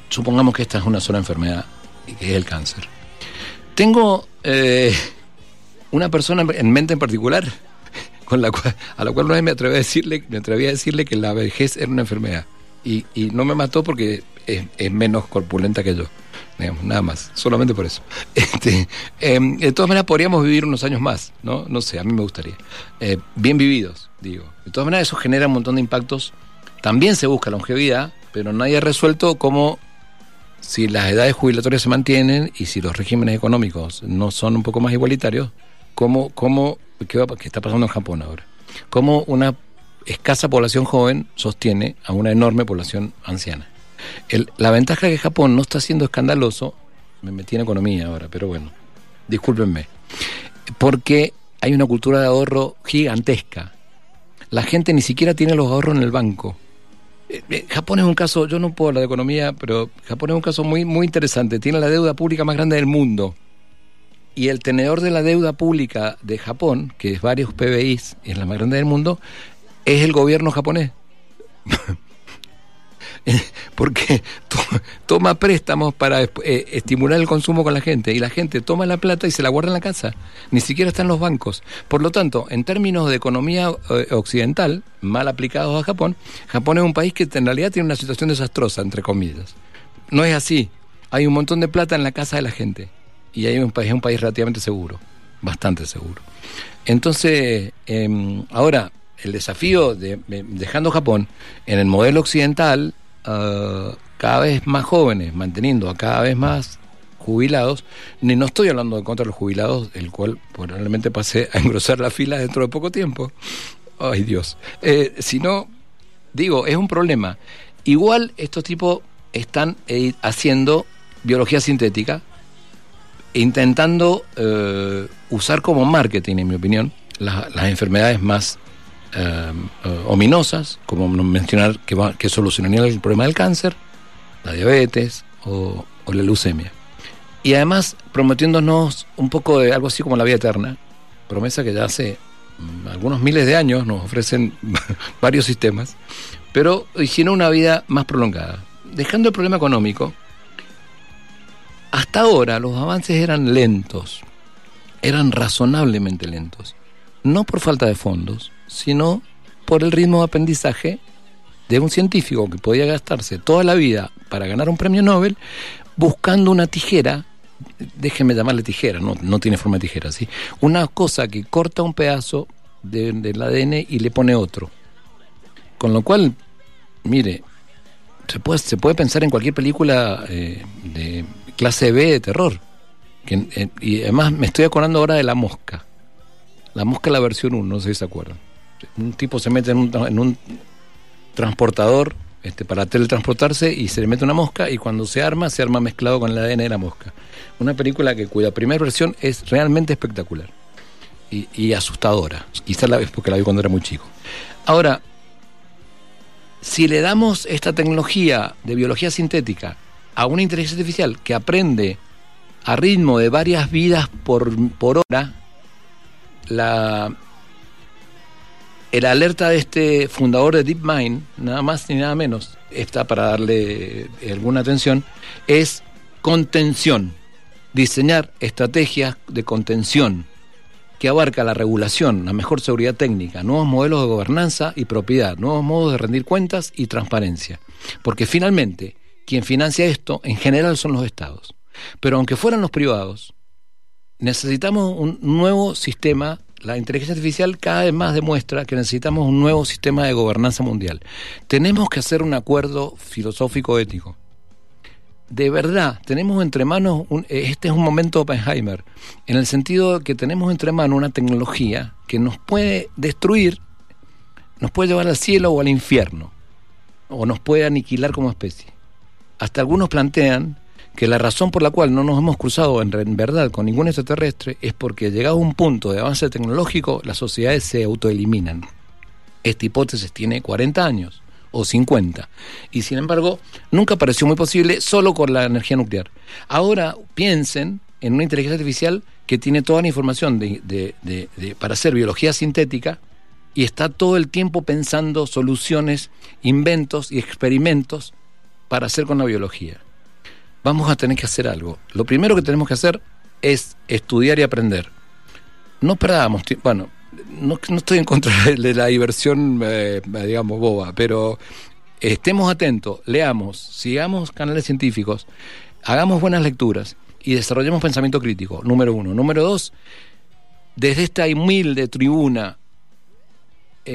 supongamos que esta es una sola enfermedad, que es el cáncer. Tengo eh, una persona en mente en particular con la cual, a la cual una vez me atreví a decirle, me a decirle que la vejez era una enfermedad. Y, y no me mató porque es, es menos corpulenta que yo. Digamos, nada más, solamente por eso. Este, em, de todas maneras, podríamos vivir unos años más, ¿no? No sé, a mí me gustaría. Eh, bien vividos, digo. De todas maneras, eso genera un montón de impactos. También se busca longevidad, pero nadie ha resuelto cómo, si las edades jubilatorias se mantienen y si los regímenes económicos no son un poco más igualitarios, cómo, cómo qué, está pasando en Japón ahora. Cómo una escasa población joven sostiene a una enorme población anciana. El- la ventaja que Japón no está siendo escandaloso, me metí en economía ahora, pero bueno, discúlpenme, porque hay una cultura de ahorro gigantesca. La gente ni siquiera tiene los ahorros en el banco. Eh, eh, Japón es un caso, yo no puedo hablar de economía, pero Japón es un caso muy, muy interesante. Tiene la deuda pública más grande del mundo. Y el tenedor de la deuda pública de Japón, que es varios PBIs, es la más grande del mundo, es el gobierno japonés. Porque to- toma préstamos para eh, estimular el consumo con la gente y la gente toma la plata y se la guarda en la casa. Ni siquiera está en los bancos. Por lo tanto, en términos de economía eh, occidental, mal aplicados a Japón, Japón es un país que en realidad tiene una situación desastrosa, entre comillas. No es así. Hay un montón de plata en la casa de la gente y hay un país, es un país relativamente seguro, bastante seguro. Entonces, eh, ahora, el desafío de, de- dejando Japón en el modelo occidental, ah, cada vez más jóvenes, manteniendo a cada vez más jubilados, ni no estoy hablando de contra los jubilados, el cual probablemente pase a engrosar la fila dentro de poco tiempo. Ay Dios. Eh, sino, digo, es un problema. Igual estos tipos están eh, haciendo biología sintética, intentando eh, usar como marketing, en mi opinión, la- las enfermedades más eh, eh, ominosas, como mencionar que, va- que el problema del cáncer, la diabetes o, o la leucemia. Y además prometiéndonos un poco de algo así como la vida eterna, promesa que ya hace mm, algunos miles de años nos ofrecen varios sistemas, pero hicieron una vida más prolongada. Dejando el problema económico, hasta ahora los avances eran lentos, eran razonablemente lentos, no por falta de fondos, sino por el ritmo de aprendizaje de un científico que podía gastarse toda la vida para ganar un premio Nobel buscando una tijera, déjenme llamarle tijera, no, no tiene forma de tijera, ¿sí? Una cosa que corta un pedazo de- del ADN y le pone otro. Con lo cual, mire, se puede, se puede pensar en cualquier película eh, de clase B de terror. Que, eh, y además me estoy acordando ahora de La Mosca. La Mosca, la versión 1, no sé si se acuerdan. Un tipo se mete en un, en un transportador este, para teletransportarse y se le mete una mosca y cuando se arma, se arma mezclado con el ADN de la mosca. Una película que cuya primera versión es realmente espectacular y, y asustadora. Quizás la vez porque la vi cuando era muy chico. Ahora, si le damos esta tecnología de biología sintética a una inteligencia artificial que aprende a ritmo de varias vidas por, por hora, la, alerta de este fundador de DeepMind, nada más ni nada menos, está para darle alguna atención, es contención. Diseñar estrategias de contención que abarca la regulación, la mejor seguridad técnica, nuevos modelos de gobernanza y propiedad, nuevos modos de rendir cuentas y transparencia. Porque finalmente, quien financia esto en general son los estados. Pero aunque fueran los privados, necesitamos un nuevo sistema. La inteligencia artificial cada vez más demuestra que necesitamos un nuevo sistema de gobernanza mundial. Tenemos que hacer un acuerdo filosófico ético. De verdad, tenemos entre manos, un- este es un momento Oppenheimer, en el sentido que tenemos entre manos una tecnología que nos puede destruir, nos puede llevar al cielo o al infierno, o nos puede aniquilar como especie. Hasta algunos plantean que la razón por la cual no nos hemos cruzado en, verdad con ningún extraterrestre es porque llegado a un punto de avance tecnológico las sociedades se autoeliminan. Esta hipótesis tiene 40 años o 50 y sin embargo nunca pareció muy posible solo con la energía nuclear. Ahora piensen en una inteligencia artificial que tiene toda la información para hacer biología sintética y está todo el tiempo pensando soluciones, inventos y experimentos para hacer con la biología. Vamos a tener que hacer algo. Lo primero que tenemos que hacer es estudiar y aprender. No perdamos tiempo. Bueno, no, no estoy en contra de la diversión, eh, digamos, boba, pero estemos atentos, leamos, sigamos canales científicos, hagamos buenas lecturas y desarrollemos pensamiento crítico, número uno. Número dos, desde esta humilde tribuna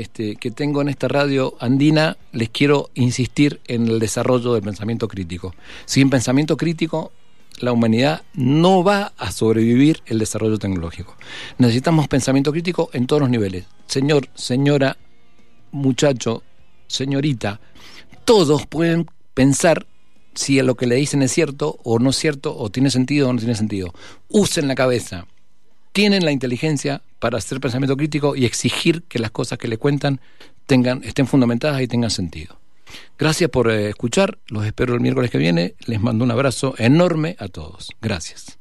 este, que tengo en esta radio andina, les quiero insistir en el desarrollo del pensamiento crítico. Sin pensamiento crítico, la humanidad no va a sobrevivir el desarrollo tecnológico. Necesitamos pensamiento crítico en todos los niveles. Señor, señora, muchacho, señorita, todos pueden pensar si lo que le dicen es cierto o no es cierto, o tiene sentido o no tiene sentido. Usen la cabeza. Tienen la inteligencia para hacer pensamiento crítico y exigir que las cosas que le cuentan tengan, estén fundamentadas y tengan sentido. Gracias por eh, escuchar. Los espero el miércoles que viene. Les mando un abrazo enorme a todos. Gracias.